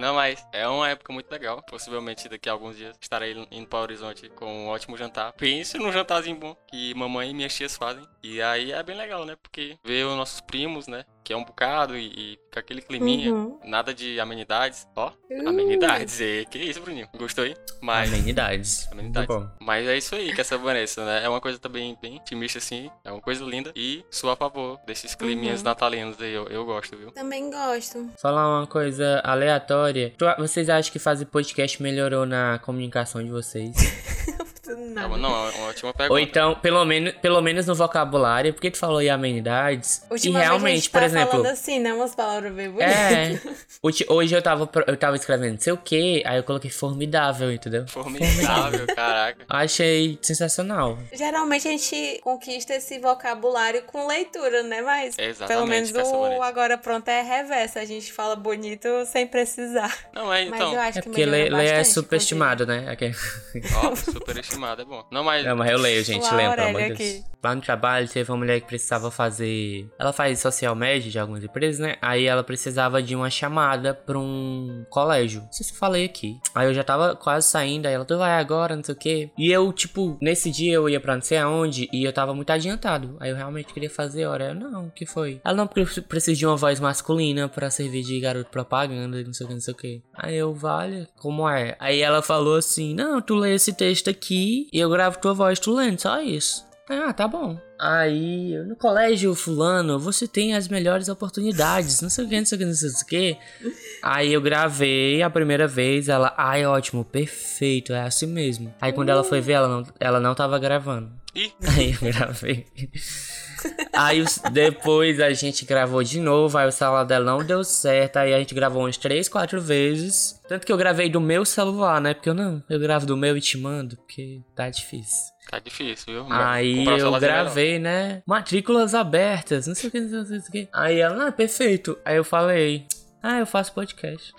Não, mas é uma época muito legal. Possivelmente daqui a alguns dias estarei indo para o Horizonte com um ótimo jantar. Pense num jantarzinho bom que mamãe e minhas tias fazem. E aí é bem legal, né? Porque ver os nossos primos, né? Que é um bocado e, e fica aquele climinha. Uhum. Nada de amenidades. Ó, Uh. amenidades. E, que isso, Bruninho? Gostou aí? Mas. Amenidades. Amenidades. bom. Mas é isso aí que essa Vanessa, né? É uma coisa também bem otimista, assim. É uma coisa linda. E sou a favor desses climinhas Uhum. natalinos aí. Eu, eu gosto, viu? Também gosto. Falar uma coisa aleatória. Vocês acham que fazer podcast melhorou na comunicação de vocês? Do É nada. uma- não, é uma ótima pergunta. Ou então, pelo menos, pelo menos no vocabulário, porque tu falou aí amenidades. e Ultimamente a realmente, gente por tá exemplo. falando assim, né? Umas palavras bem bonitas. É. Hoje eu tava, eu tava escrevendo sei o que, aí eu coloquei formidável, entendeu? Formidável, caraca. Achei sensacional. Geralmente a gente conquista esse vocabulário com leitura, né? Mas Exatamente, pelo menos o agora pronto é reverso. A gente fala bonito sem precisar. Não, é Mas então. eu acho É que porque ler ler é superestimado, né? Aqui. Ó, superestimado. Animado, é bom. Não, mas. Não, mas eu leio, gente, pelo Aurélia amor de Deus. Lá no trabalho teve uma mulher que precisava fazer. Ela faz social media de algumas empresas, né? Aí ela precisava de uma chamada pra um colégio. Não sei se eu falei aqui. Aí eu já tava quase saindo, aí ela, tu vai agora, não sei o quê. E eu, tipo, nesse dia eu ia pra não sei aonde e eu tava muito adiantado. Aí eu realmente queria fazer hora. Eu, não, o que foi? Ela não, preciso de uma voz masculina pra servir de garoto propaganda, não sei o que, não sei o que. Aí eu, vale, como é? Aí ela falou assim: Não, tu lê esse texto aqui e eu gravo tua voz, tu lendo, só isso. Ah, tá bom. Aí, no colégio fulano, você tem as melhores oportunidades, não sei o que, não sei o que, não sei o que. Aí eu gravei a primeira vez, ela, ai, ótimo, perfeito, é assim mesmo. Aí quando ela foi ver, ela não, ela não tava gravando. Aí eu gravei. Aí os- depois a gente gravou de novo, aí o celular dela não deu certo, aí a gente gravou umas três, quatro vezes. Tanto que eu gravei do meu celular, né? Porque eu não, eu gravo do meu e te mando, porque tá difícil. tá difícil, viu? Aí eu melhor. gravei, né? Matrículas abertas, não sei o que, não sei o que. Aí ela, ah, perfeito. Aí eu falei, ah, eu faço podcast.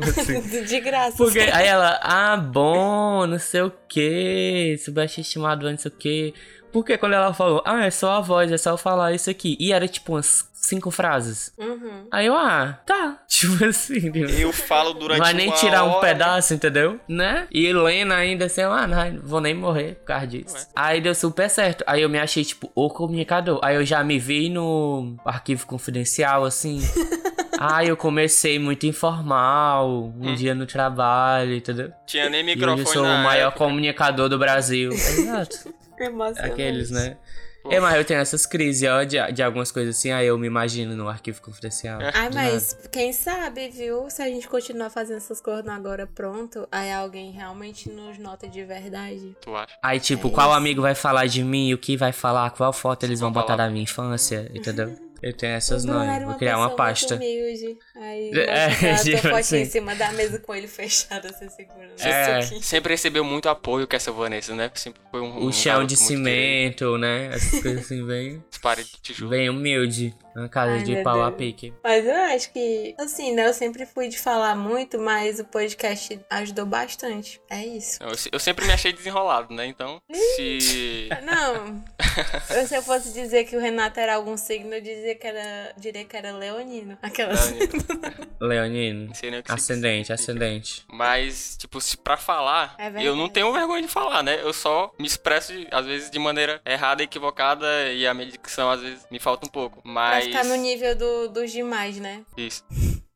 De graça. Porque aí ela, ah, bom, não sei o que, subestimado, não sei o que. Porque quando ela falou, ah, é só a voz, é só eu falar isso aqui. E era tipo umas cinco frases. Uhum. Aí eu, ah, tá. Tipo assim, Eu falo durante vai nem uma tirar um hora, pedaço, entendeu? Né? E Helena ainda assim, ah, não, vou nem morrer por causa disso. Ué. Aí deu super certo. Aí eu me achei, tipo, o comunicador. Aí eu já me vi no arquivo confidencial, assim. Aí eu comecei muito informal, um dia no trabalho, entendeu? Tinha nem E microfone eu sou na o maior época. comunicador do Brasil. Exato. Emocionante. Aqueles, né? É, mas eu tenho essas crises, ó, de, de algumas coisas assim, aí eu me imagino no arquivo confidencial. Ai, Do mas quem sabe, viu? Se a gente continuar fazendo essas coisas no agora pronto, aí alguém realmente nos nota de verdade. Tu acha? Aí, tipo, É qual isso. amigo vai falar de mim, o que vai falar, qual foto eles vão Vão botar falar. da minha infância, entendeu? Eu tenho essas O Bruno noias. era Vou criar uma pasta. Humilde. Aí, É, a tua tipo assim. em cima da mesa com ele fechado, assim, segurando. É. Isso aqui. Sempre recebeu muito apoio com essa Vanessa, né? Sempre foi um. um O chão garoto de cimento, né? Essas coisas assim, bem, As paredes de tijolo. bem humilde. Uma casa Ai, de pau a Deus. pique. Mas eu acho que, assim, né? Eu sempre fui de falar muito, mas o podcast ajudou bastante. É isso. Eu, eu sempre me achei desenrolado, né? Então, se. Não. Se eu fosse dizer que o Renato era algum signo, eu dizia que era, diria que era leonino. Aquelas. Leonino. Não sei nem o que Ascendente, ascendente. Mas, tipo, se pra falar, É eu não tenho vergonha de falar, né? Eu só me expresso, às vezes, de maneira errada, equivocada, e a minha dicção, às vezes, me falta um pouco. Pra Mas. ficar no nível do, dos demais, né? Isso.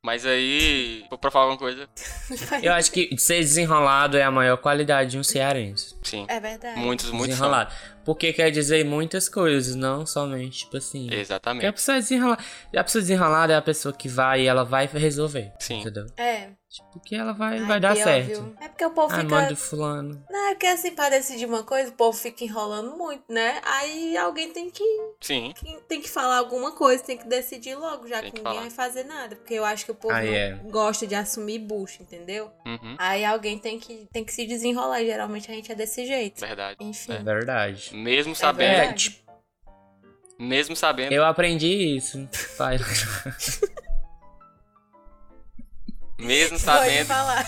Mas aí, vou pra falar alguma coisa. Eu acho que ser desenrolado é a maior qualidade de um cearense. Sim. É verdade. Muitos, muitos são. Desenrolado. Porque quer dizer muitas coisas, não somente, tipo assim. Porque a Exatamente. pessoa desenrolada. A pessoa desenrolada é a pessoa que vai e ela vai resolver. Sim. Entendeu? É. Tipo, que ela vai, Ai, vai dar pior, certo. viu? É porque o povo Ah, fica. manda fulano. Não, é porque assim, pra decidir uma coisa, o povo fica enrolando muito, né? Aí alguém tem que, Sim. tem que falar alguma coisa, tem que decidir logo, já Tem que, que ninguém falar. vai fazer nada. Porque eu acho que o povo Ah, não é. gosta de assumir bucho, entendeu? Uhum. Aí alguém tem que, tem que se desenrolar. e Geralmente a gente é desse jeito. Verdade. Enfim. É verdade. Mesmo É sabendo. É, verdade. tipo, Mesmo sabendo. eu aprendi isso. Pai. Mesmo Pode sabendo. falar.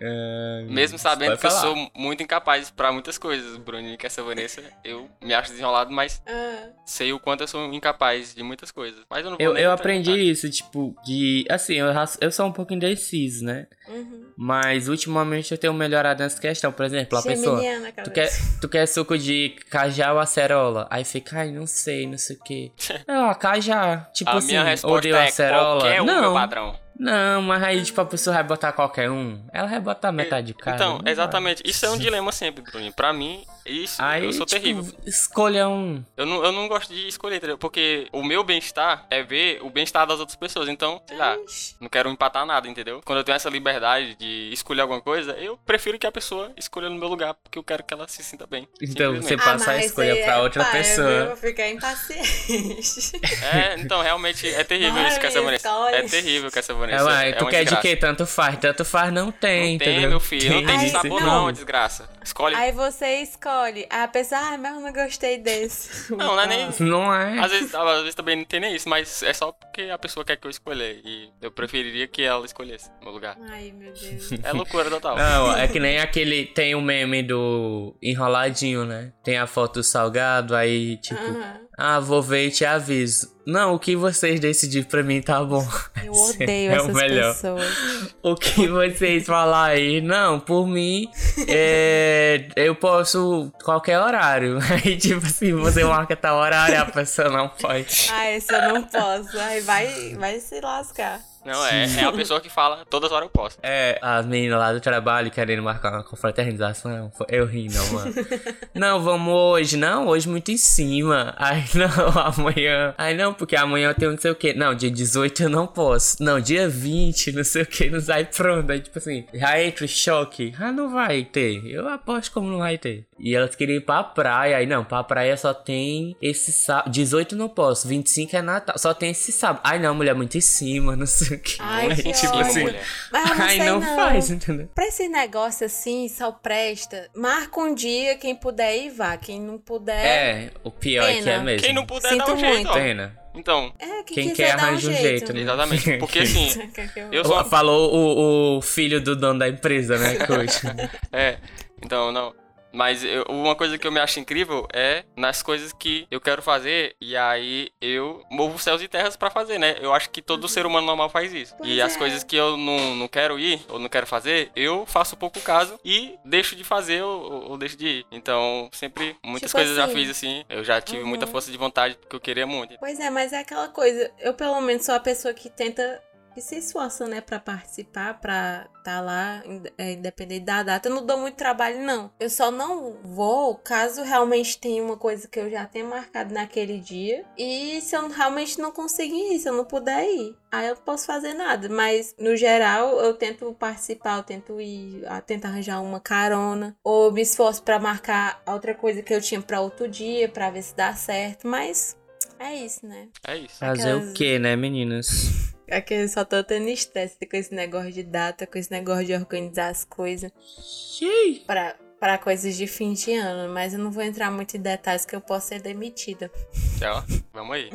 É, Mesmo sabendo que eu falar. sou muito incapaz pra muitas coisas, Bruninho, que essa Vanessa, eu me acho desenrolado, mas Ah, sei o quanto eu sou incapaz de muitas coisas. Mas eu não Eu, eu aprendi isso, tipo, de. Assim, eu, eu sou um pouco indeciso, né? uhum. Mas ultimamente eu tenho melhorado nessa questão. Por exemplo, a pessoa. Tu quer, tu quer suco de cajá ou acerola? Aí fica, ai, não sei, não sei o quê. Ah, cajá. Tipo A assim, minha resposta odeio é acerola. qualquer um, meu não, padrão. Não, mas aí, tipo, a pessoa vai botar qualquer um. Ela vai botar metade de cada. Então, vai. exatamente. Isso é um dilema sempre, Bruninho. Pra mim, isso, Aí, eu sou tipo, terrível. escolha um. Eu não, eu não gosto de escolher, entendeu? Porque o meu bem-estar é ver o bem-estar das outras pessoas. Então, sei lá, Ixi. não quero empatar nada, entendeu? Quando eu tenho essa liberdade de escolher alguma coisa, eu prefiro que a pessoa escolha no meu lugar, porque eu quero que ela se sinta bem. Então, você Simplesmente. passa a mas escolha aí pra é outra paia, pessoa. Eu vou ficar impaciente. É, então, realmente é terrível isso que essa Vai, Vanessa. escolhe. É terrível que É, é tu quer de desgraça. quê? Tanto faz. Tanto faz não tem, Não tem, entendeu? meu filho. Não tem de Ai, sabor, não, desgraça. Escolhe. Aí você escolhe. Aí a pessoa, ah, mas eu não gostei desse. Não, não é nem. Não é? Às vezes, às vezes também não tem nem isso, mas é só porque a pessoa quer que eu escolha. E eu preferiria que ela escolhesse no lugar. Ai, meu Deus. É loucura total. Não, é que nem aquele. Tem o meme do enroladinho, né? Tem a foto do salgado, aí tipo. Aham. Ah, vou ver e te aviso. Não, o que vocês decidirem pra mim tá bom. Eu odeio é o essas melhor. pessoas. O que vocês falar aí, não, por mim, é, eu posso qualquer horário. Aí, tipo assim, você marca tal horário, a pessoa não pode. Ah, esse eu não posso. Ai, vai, vai se lascar. Não, é, é a pessoa que fala todas as horas eu posso. É, as meninas lá do trabalho querendo marcar uma confraternização. Eu ri, não, mano. não, vamos hoje. Não, hoje muito em cima. Aí, não, amanhã. Aí, não, porque amanhã eu tenho não sei o quê. Não, dia 18 eu não posso. Não, dia 20, não sei o quê. Não sai pronto. Aí, tipo assim, já entra em choque. Ah, não vai ter. Eu aposto como não vai ter. E elas queriam ir pra praia. Aí, não, pra praia só tem esse sábado. 18 não posso. 25 é Natal. Só tem esse sábado. Ai, não, mulher, muito em cima, não sei o quê. Ai, que tipo assim. mulher. Mas Ai, não, não. faz, entendeu? Pra esse negócio assim, só presta. Marca um dia, quem puder ir, vá. Quem não puder. É, o pior é que é Pena. mesmo. Quem não puder Sinto dar um jeito, muito. ó. Pena. Então, É, quem, Quem quer um arranja um jeito. jeito, né? exatamente. Porque assim, eu Eu sou. Falou o, o filho do dono da empresa, né, coach? É, então, não. Mas eu- uma coisa que eu me acho incrível é nas coisas que eu quero fazer e aí eu movo céus e terras pra fazer, né? Eu acho que todo ser humano normal faz isso. Pois e as é. coisas que eu não, não quero ir ou não quero fazer, eu faço pouco caso e deixo de fazer ou, ou- deixo de ir. Então, sempre, muitas Tipo coisas eu já assim. fiz assim. Eu já tive muita Uhum. força de vontade porque eu queria muito. Pois é, mas é aquela coisa. Eu, pelo menos, sou a pessoa que tenta. Que se esforça, né, pra participar, pra tá lá, é, independente da data. Eu não dou muito trabalho, não. Eu só não vou caso realmente tenha uma coisa que eu já tenha marcado naquele dia. E se eu realmente não conseguir ir, se eu não puder ir. Aí eu não posso fazer nada. Mas, no geral, eu tento participar, eu tento ir, ah, tento arranjar uma carona. Ou eu me esforço pra marcar outra coisa que eu tinha pra outro dia, pra ver se dá certo. Mas é isso, né? É isso. Fazer Aquelas- o quê, né, meninas? É que eu só tô tendo estresse com esse negócio de data, com esse negócio de organizar as coisas Xiii. pra, pra coisas de fim de ano. Mas eu não vou entrar muito em detalhes que eu posso ser demitida. Tchau. Vamos aí.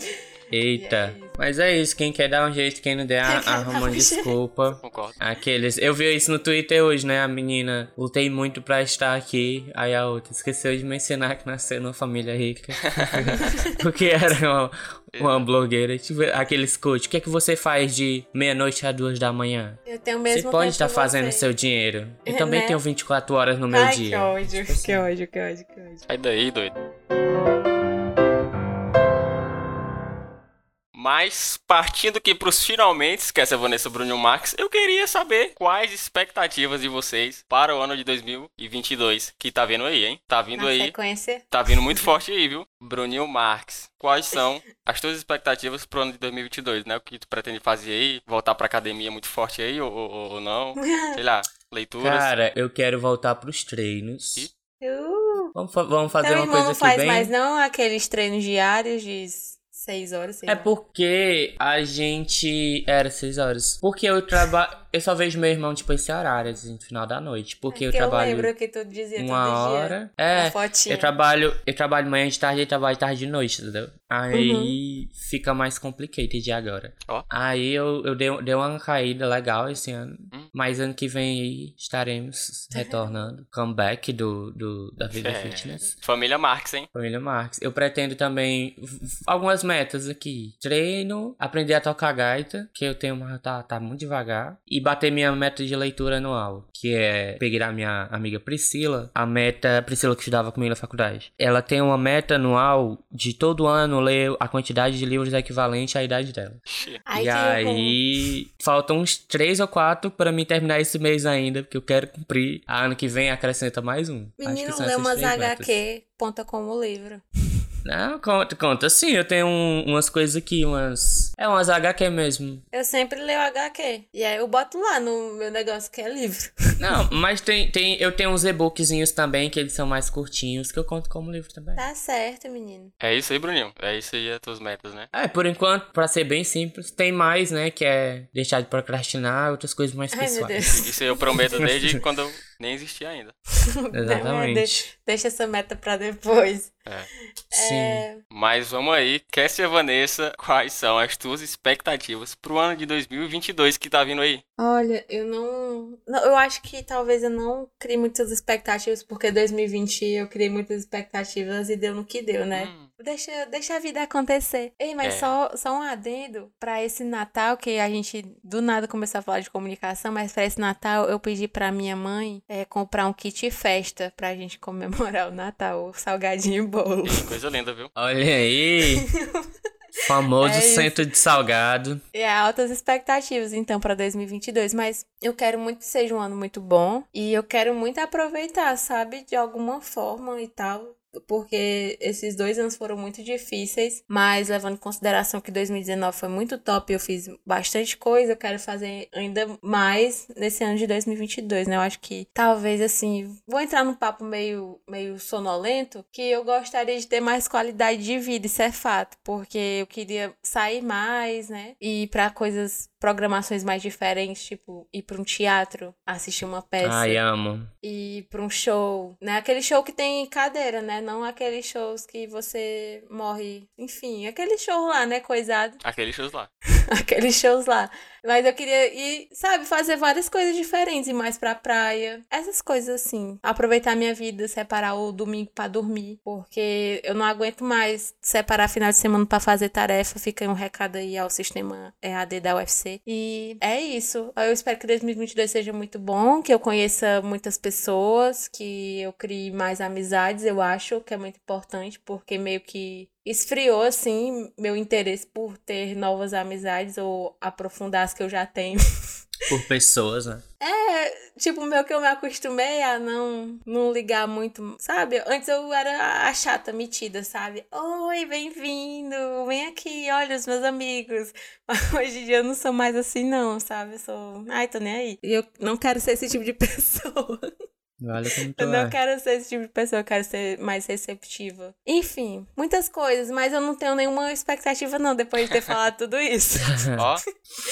Eita. E é. Mas é isso, quem quer dar um jeito, quem não der, arruma um uma desculpa. Concordo. Aqueles. Eu vi isso no Twitter hoje, né? A menina lutei muito pra estar aqui. Aí a outra esqueceu de mencionar que nasceu numa família rica. Porque era uma, uma blogueira. Tipo, aqueles coach. O que é que você faz de meia-noite a duas da manhã? Eu tenho o Você mesmo pode estar que fazendo você. seu dinheiro. Eu É, também né? tenho 24 horas no meu Ai, dia. que ódio, que ódio, que ódio, que ódio. Sai daí, doido. Mas, partindo aqui pros finalmente, que essa é a Vanessa Bruno Max, eu queria saber quais expectativas de vocês para o ano de 2022, que tá vindo aí, hein? Tá vindo Na aí, sequência, tá vindo muito forte aí, viu? Bruninho Marques, quais são as tuas expectativas pro ano de 2022, né? O que tu pretende fazer aí? Voltar pra academia muito forte aí ou, ou- ou não? Sei lá, leituras. Cara, eu quero voltar pros treinos. Ih. uh, Vamos, fa- vamos fazer teu uma irmão coisa não aqui faz bem. mais não aqueles treinos diários de seis horas, sei É lá. porque a gente. Era seis horas. Porque eu trabalho. Eu só vejo meu irmão, tipo, esse horário, assim, no final da noite. Porque, eu Porque trabalho lembro que tu dizia uma todo dia. hora. É. Eu trabalho, eu trabalho manhã de tarde e trabalho tarde de noite, entendeu? Aí Uhum. fica mais complicated agora. Ó. Aí eu, eu dei, dei uma caída legal esse ano. Hum. Mas ano que vem aí estaremos retornando. Comeback do, do, da vida É. fitness. Família Marques, hein? Família Marques. Eu pretendo também algumas metas aqui. Treino, aprender a tocar gaita, que eu tenho uma tá, tá muito devagar, e bater minha meta de leitura anual, que é peguei da minha amiga Priscila, a meta Priscila que estudava comigo na faculdade. Ela tem uma meta anual de todo ano ler a quantidade de livros equivalente à idade dela. Ai, e aí, faltam uns três ou quatro pra mim terminar esse mês ainda, porque eu quero cumprir. A ano que vem acrescenta mais um. Menino, lê umas três metas. HQ, ponta como livro. Não, conta, conta sim, eu tenho um- umas coisas aqui, umas. É umas HQ mesmo. Eu sempre leio HQ. E aí eu boto lá no meu negócio que é livro. Não, mas tem, tem, eu tenho uns e-bookzinhos também, que eles são mais curtinhos, que eu conto como livro também. Tá certo, menino. É isso aí, Bruninho. É isso aí as tuas metas, né? É, por enquanto, pra ser bem simples, tem mais, né, que é deixar de procrastinar, outras coisas mais Ai, meu pessoais. Deus. Isso aí eu prometo desde quando eu nem existia ainda. Exatamente. Deixa essa meta pra depois. É. Sim. É, Mas vamos aí, Kessia Vanessa, quais são as tuas expectativas pro ano de 2022 que tá vindo aí? Olha, eu não, não- Eu acho que talvez eu não crie muitas expectativas, porque 2020 eu criei muitas expectativas e deu no que deu, né? Hum, Deixa, deixa a vida acontecer. Ei, mas É. só, só um adendo pra esse Natal, que a gente do nada começou a falar de comunicação, mas pra esse Natal eu pedi pra minha mãe é, comprar um kit festa pra gente comemorar o Natal, o salgadinho e bolo. que coisa linda, viu? Olha aí. Famoso É centro de salgado. E há altas expectativas, então, pra 2022. Mas eu quero muito que seja um ano muito bom. E eu quero muito aproveitar, sabe? De alguma forma e tal. Porque esses dois anos foram muito difíceis. Mas levando em consideração que 2019 foi muito top, eu fiz bastante coisa. Eu quero fazer ainda mais nesse ano de 2022, né? Eu acho que talvez, assim... Vou entrar num papo meio, meio sonolento. Que eu gostaria de ter mais qualidade de vida, isso é fato. Porque eu queria sair mais, né? E ir pra coisas, programações mais diferentes, tipo ir pra um teatro, assistir uma peça, Ai, amo. ir pra um show, né? Aquele show que tem cadeira, né? Não aqueles shows que você morre, enfim, aquele show lá, né, coisado, Aqueles shows lá. aqueles shows lá. Mas eu queria ir, sabe, fazer várias coisas diferentes, ir mais pra praia, essas coisas assim. Aproveitar minha vida, separar o domingo pra dormir, porque eu não aguento mais separar final de semana pra fazer tarefa. Fica aí um recado aí ao sistema EAD da UFC. E é isso. Eu espero que 2022 seja muito bom, que eu conheça muitas pessoas, que eu crie mais amizades, eu acho que é muito importante, porque meio que esfriou, assim, meu interesse por ter novas amizades ou aprofundar as que eu já tenho. Por pessoas, né? É, tipo, meio que eu me acostumei a não, não ligar muito, sabe? Antes eu era a chata metida, sabe? Oi, bem-vindo, vem aqui, olha os meus amigos. Mas hoje em dia eu não sou mais assim, não, sabe? Eu sou. Ai, tô nem aí. E eu não quero ser esse tipo de pessoa. Como tu Eu não é. quero ser esse tipo de pessoa, eu quero ser mais receptiva. Enfim, muitas coisas, mas eu não tenho nenhuma expectativa, não, depois de ter falado tudo isso. Ó,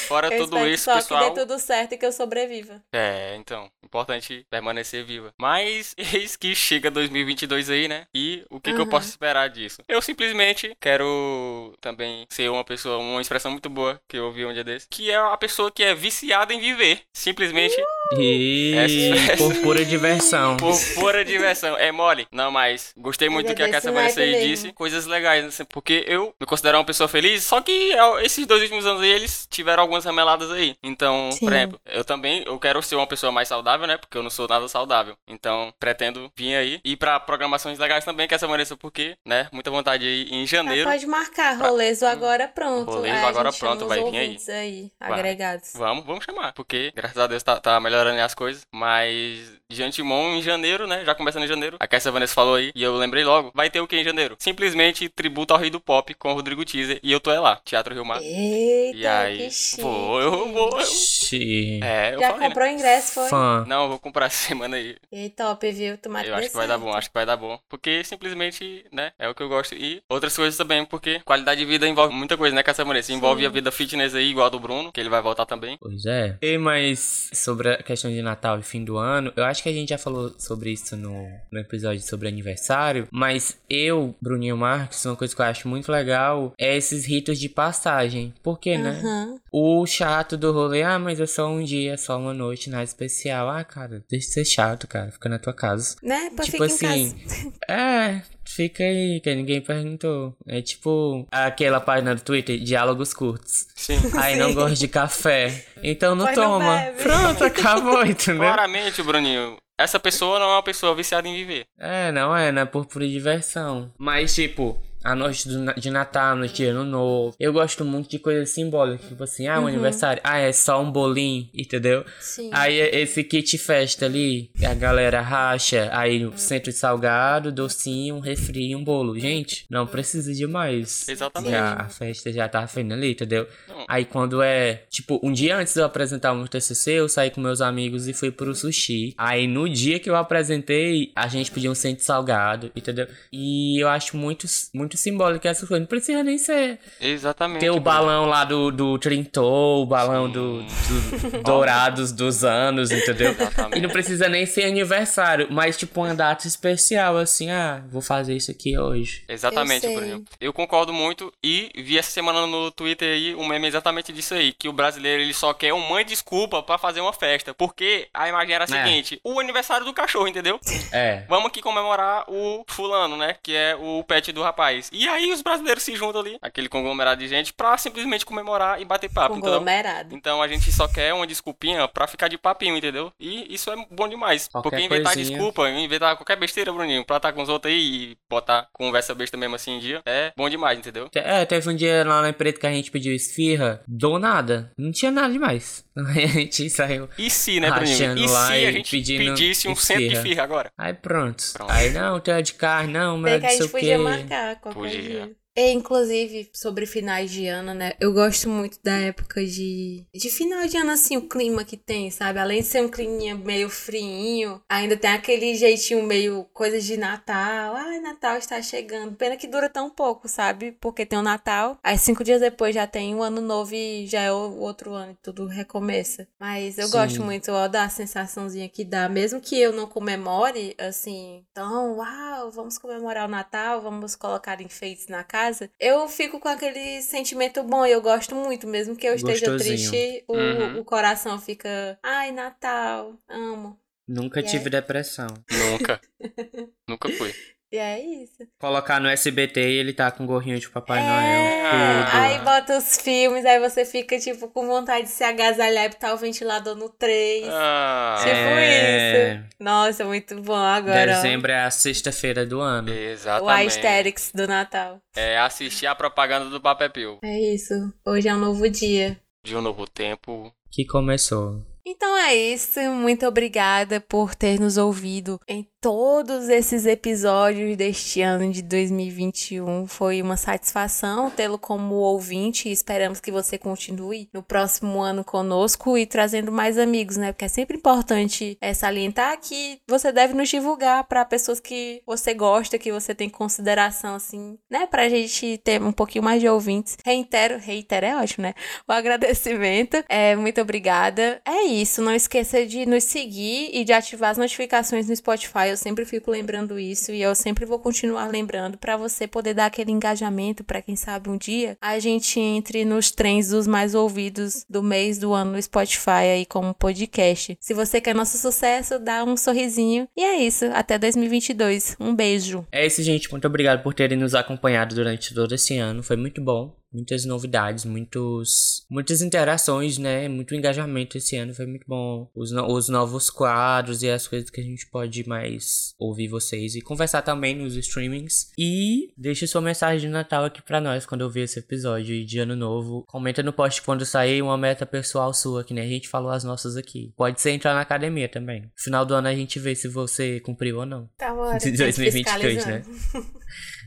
fora eu tudo isso, só pessoal. que dê tudo certo e que eu sobreviva. É, então, importante permanecer viva. Mas eis que chega 2022 aí, né? E o que, que eu posso esperar disso? Eu simplesmente quero também ser uma pessoa, uma expressão muito boa que eu ouvi um dia desse, que é a pessoa que é viciada em viver. Simplesmente E Essa- por pura diversão. Por pura diversão. É mole? Não, mas gostei muito do que a Cassia Vanessa disse. Coisas legais, assim, porque eu me considero uma pessoa feliz, só que é, esses dois últimos anos aí, eles tiveram algumas rameladas aí. Então, Sim. por exemplo, eu também, eu quero ser uma pessoa mais saudável, né? Porque eu não sou nada saudável. Então, pretendo vir aí. E pra programações legais também, que essa Vanessa, porque, né? Muita vontade aí em Ah, janeiro. pode marcar, Rolezo agora pronto. Rolezo Aí a agora pronto, vai vir aí. aí, Vai. agregados. Vamos, vamos chamar, porque graças a Deus tá, tá melhorando as coisas. Mas de antemão, em janeiro, né? Já começando em janeiro. A Cassia Vanessa falou aí, e eu lembrei logo. Vai ter o que em janeiro? Simplesmente tributo ao Rei do Pop com o Rodrigo Teaser. E eu tô é lá, Teatro Rio Mar. Eita, E aí, que chique. vou, eu vou. eu- Ixi. É, eu Já falei, né? comprou ingresso, foi? Fã. Não, eu vou comprar essa semana aí. E top, viu? Tomara Eu acho que vai dar bom, acho que vai dar bom. Porque simplesmente, né, é o que eu gosto. E outras coisas também, porque qualidade de vida envolve muita coisa, né, Cassia Vanessa? Envolve Sim. a vida fitness aí, igual a do Bruno, que ele vai voltar também. Pois é. E, mas sobre a questão de Natal e fim do ano, eu acho que a gente já falou sobre isso no, no episódio sobre aniversário. Mas eu, Bruninho Marques, uma coisa que eu acho muito legal é esses ritos de passagem. Por quê, né? Aham. O chato do rolê, ah, mas é só um dia, só uma noite, nada especial. Ah, cara, deixa de ser chato, cara. Fica na tua casa. Né? Pra tipo ficar em assim, casa. é, fica aí, que ninguém perguntou. É tipo aquela página do Twitter, diálogos curtos. Sim. Aí não Sim. gosta de café. Então não não toma. bebe. Pronto, acabou, entendeu? Claramente, Bruninho, essa pessoa não é uma pessoa viciada em viver. É, não é, não é por pura diversão. Mas, tipo, a noite do de Natal, a noite de Ano Novo. Eu gosto muito de coisas simbólicas. Tipo assim, ah, o aniversário. Ah, é só um bolinho, entendeu? Sim. Aí é esse kit festa ali, a galera racha, aí o centro de salgado, docinho, um refri e um bolo. Gente, não precisa de mais. Exatamente. Já, a festa já tá fina ali, entendeu? Não. Aí quando é, tipo, um dia antes de eu apresentar o meu TCC, eu saí com meus amigos e fui pro sushi. Aí no dia que eu apresentei, a gente pediu um centro de salgado, entendeu? E eu acho muito, muito muito simbólica essas coisas. Não precisa nem ser. Exatamente. Ter o Bruno. balão lá do, do Trintou, o balão do, do Dourados dos anos, entendeu? Exatamente. E não precisa nem ser aniversário, mas tipo uma data especial, assim, ah, vou fazer isso aqui hoje. Exatamente. Bruninho. Eu concordo muito e vi essa semana no Twitter aí um meme exatamente disso aí, que o brasileiro ele só quer uma desculpa pra fazer uma festa, porque a imagem era a É. seguinte, o aniversário do cachorro, entendeu? É. Vamos aqui comemorar o fulano, né, que é o pet do rapaz. E aí os brasileiros se juntam ali, aquele conglomerado de gente, pra simplesmente comemorar e bater papo, entendeu? Conglomerado. Então a gente só quer uma desculpinha pra ficar de papinho, entendeu? E isso é bom demais. Qualquer Porque inventar coisinha. desculpa, inventar qualquer besteira, Bruninho, pra estar com os outros aí e botar conversa besta mesmo assim em dia, é bom demais, entendeu? Te- É, teve um dia lá na empresa que a gente pediu esfirra, do nada. Não tinha nada demais. A gente saiu. E se, né, Bruninho? E lá se a gente pedindo pedisse um centro de esfirra. firra agora? Aí pronto. Pronto. Aí não, tem a de carne, não, mas Bem que a gente podia marcar qualquer Podia. dia. E, inclusive, sobre finais de ano, né? Eu gosto muito da época de. De final de ano, assim, o clima que tem, sabe? Além de ser um clima meio friinho, ainda tem aquele jeitinho meio coisas de Natal. Ai, Natal está chegando. Pena que dura tão pouco, sabe? Porque tem o Natal. Aí cinco dias depois já tem o ano novo e já é o outro ano e tudo recomeça. Mas eu Sim. gosto muito, ó, da sensaçãozinha que dá. Mesmo que eu não comemore, assim, então, uau, vamos comemorar o Natal, vamos colocar enfeites na casa. Eu fico com aquele sentimento bom e eu gosto muito, mesmo que eu esteja Gostosinho. triste, o, Uhum. o coração fica, ai, Natal, amo. Nunca E tive depressão. Nunca. Nunca fui. E é isso. Colocar no SBT e ele tá com gorrinho de Papai é, Noel. tudo. aí bota os filmes, aí você fica, tipo, com vontade de se agasalhar e botar o ventilador no 3. Ah, Tipo É. isso. Nossa, muito bom agora. ó. Dezembro é a sexta-feira do ano. O exatamente. aesthetics do Natal. É assistir a propaganda do Papel É isso. Hoje é um novo dia. de um novo tempo. Que começou. Então é isso. Muito obrigada por ter nos ouvido em todos esses episódios deste ano de 2021. Foi uma satisfação tê-lo como ouvinte e esperamos que você continue no próximo ano conosco e trazendo mais amigos, né? Porque é sempre importante é, salientar que você deve nos divulgar para pessoas que você gosta, que você tem consideração, assim, né? Pra gente ter um pouquinho mais de ouvintes. Reitero, reitero é ótimo, né? o agradecimento. É, muito obrigada. É isso. Não esqueça de nos seguir e de ativar as notificações no Spotify. Eu sempre fico lembrando isso e eu sempre vou continuar lembrando para você poder dar aquele engajamento para quem sabe um dia a gente entre nos trens dos mais ouvidos do mês do ano no Spotify aí como podcast. Se você quer nosso sucesso, dá um sorrisinho. E é isso. Até 2022. Um beijo. É isso, gente. Muito obrigado por terem nos acompanhado durante todo esse ano. Foi muito bom. Muitas novidades, muitos, muitas interações, né? Muito engajamento esse ano. Foi muito bom. Os, no- os novos quadros e as coisas que a gente pode mais ouvir vocês e conversar também nos streamings. E deixe sua mensagem de Natal aqui pra nós quando ouvir esse episódio e de ano novo. Comenta no post quando sair uma meta pessoal sua, que nem a gente falou as nossas aqui. Pode ser entrar na academia também. No final do ano a gente vê se você cumpriu ou não. Tá bom. De 2022, né?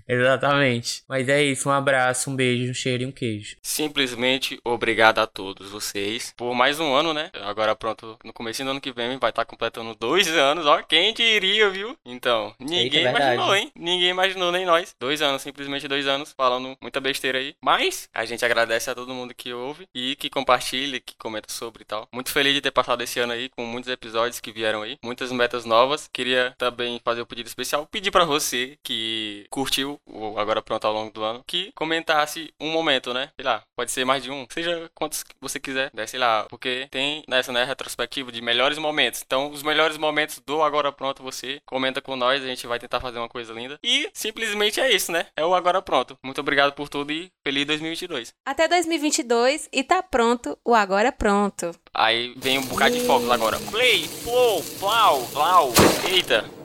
Exatamente. Mas é isso, um abraço, um beijo, um cheiro e um queijo. Simplesmente obrigado a todos vocês por mais um ano, né? Agora pronto, no começo do ano que vem vai estar completando dois anos, ó. Quem diria, viu? Então, ninguém Eita, verdade. imaginou, hein? Ninguém imaginou, nem nós. Dois anos, simplesmente dois anos, falando muita besteira aí. Mas a gente agradece a todo mundo que ouve e que compartilha, que comenta sobre e tal. Muito feliz de ter passado esse ano aí com muitos episódios que vieram aí, muitas metas novas. Queria também fazer o pedido especial, pedir pra você que curtiu o Agora Pronto ao longo do ano, que comentasse um momento, né? Sei lá, pode ser mais de um, seja quantos você quiser, né? sei lá, porque tem nessa, né, retrospectiva de melhores momentos. Então, os melhores momentos do Agora Pronto você comenta com nós, a gente vai tentar fazer uma coisa linda. E simplesmente é isso, né? É o Agora Pronto. Muito obrigado por tudo e feliz 2022. Até 2022 e tá pronto o Agora Pronto. Aí vem um bocado de fogos agora. Play, flow, plau, plau. Eita.